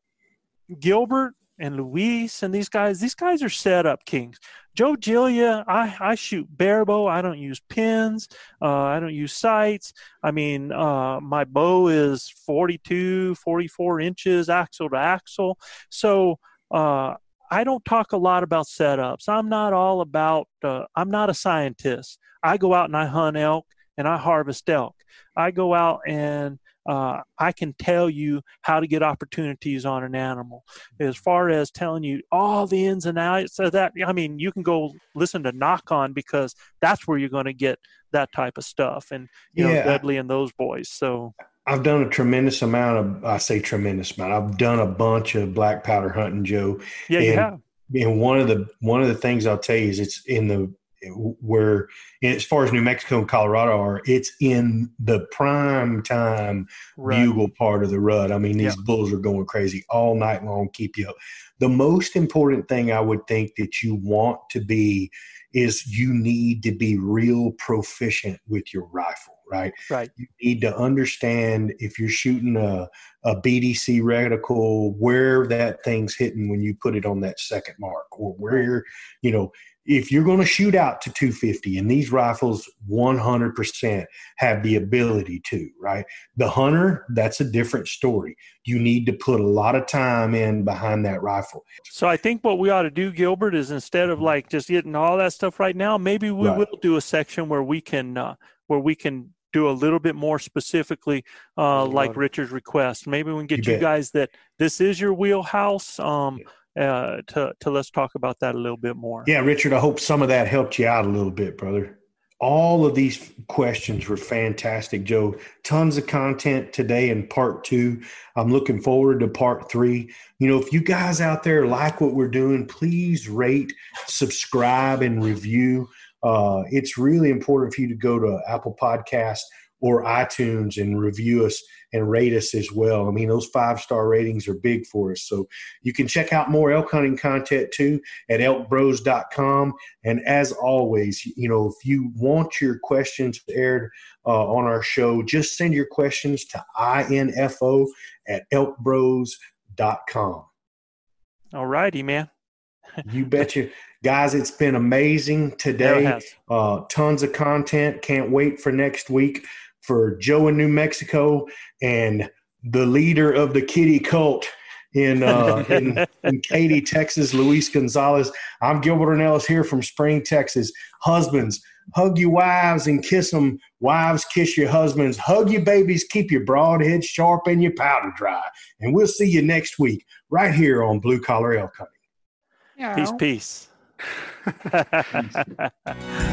Gilbert and Luis and these guys, these guys are set up kings. Joe Gilliam, I, I shoot barebow. I don't use pins. Uh, I don't use sights. I mean, uh, my bow is 42, 44 inches axle to axle. So uh, I don't talk a lot about setups. I'm not all about, uh, I'm not a scientist. I go out and I hunt elk and I harvest elk. I go out and uh, I can tell you how to get opportunities on an animal. As far as telling you all the ins and outs of that, I mean, you can go listen to Nock On because that's where you're going to get that type of stuff, and you yeah, know, Dudley and those boys. So I've done a tremendous amount of, I say tremendous amount. I've done a bunch of black powder hunting, Joe. Yeah, and, you have. And one of the one of the things I'll tell you is it's in the where as far as New Mexico and Colorado are, it's in the prime time right. bugle part of the rut. I mean, these bulls are going crazy all night long, keep you up. The most important thing I would think that you want to be is you need to be real proficient with your rifle, right? Right. You need to understand if you're shooting a, a BDC reticle, where that thing's hitting when you put it on that second mark, or where, you know, if you're going to shoot out to 250 and these rifles 100% have the ability to right the hunter that's a different story you need to put a lot of time in behind that rifle so i think what we ought to do gilbert is instead of like just getting all that stuff right now maybe we right. will do a section where we can uh, where we can do a little bit more specifically, uh, like Richard's request. Maybe we can get you, you guys that this is your wheelhouse. Um, uh, to to let's talk about that a little bit more. Yeah, Richard, I hope some of that helped you out a little bit, brother. All of these questions were fantastic, Joe. Tons of content today in part two. I'm looking forward to part three. You know, if you guys out there like what we're doing, please rate, subscribe, and review. Uh, it's really important for you to go to Apple Podcast or iTunes and review us and rate us as well. I mean, those five star ratings are big for us. So you can check out more elk hunting content too at elkbros.com. And as always, you know, if you want your questions aired uh, on our show, just send your questions to info at elkbros.com. All righty, man. you betcha. Guys, it's been amazing today. Uh, tons of content. Can't wait for next week for Joe in New Mexico and the leader of the kitty cult in, uh, in, in Katy, Texas, Luis Gonzalez. I'm Gilbert Ornelas here from Spring, Texas. Husbands, hug your wives and kiss them. Wives, kiss your husbands. Hug your babies. Keep your broadhead sharp and your powder dry. And we'll see you next week right here on Blue Collar Elk Hunting. Peace, peace.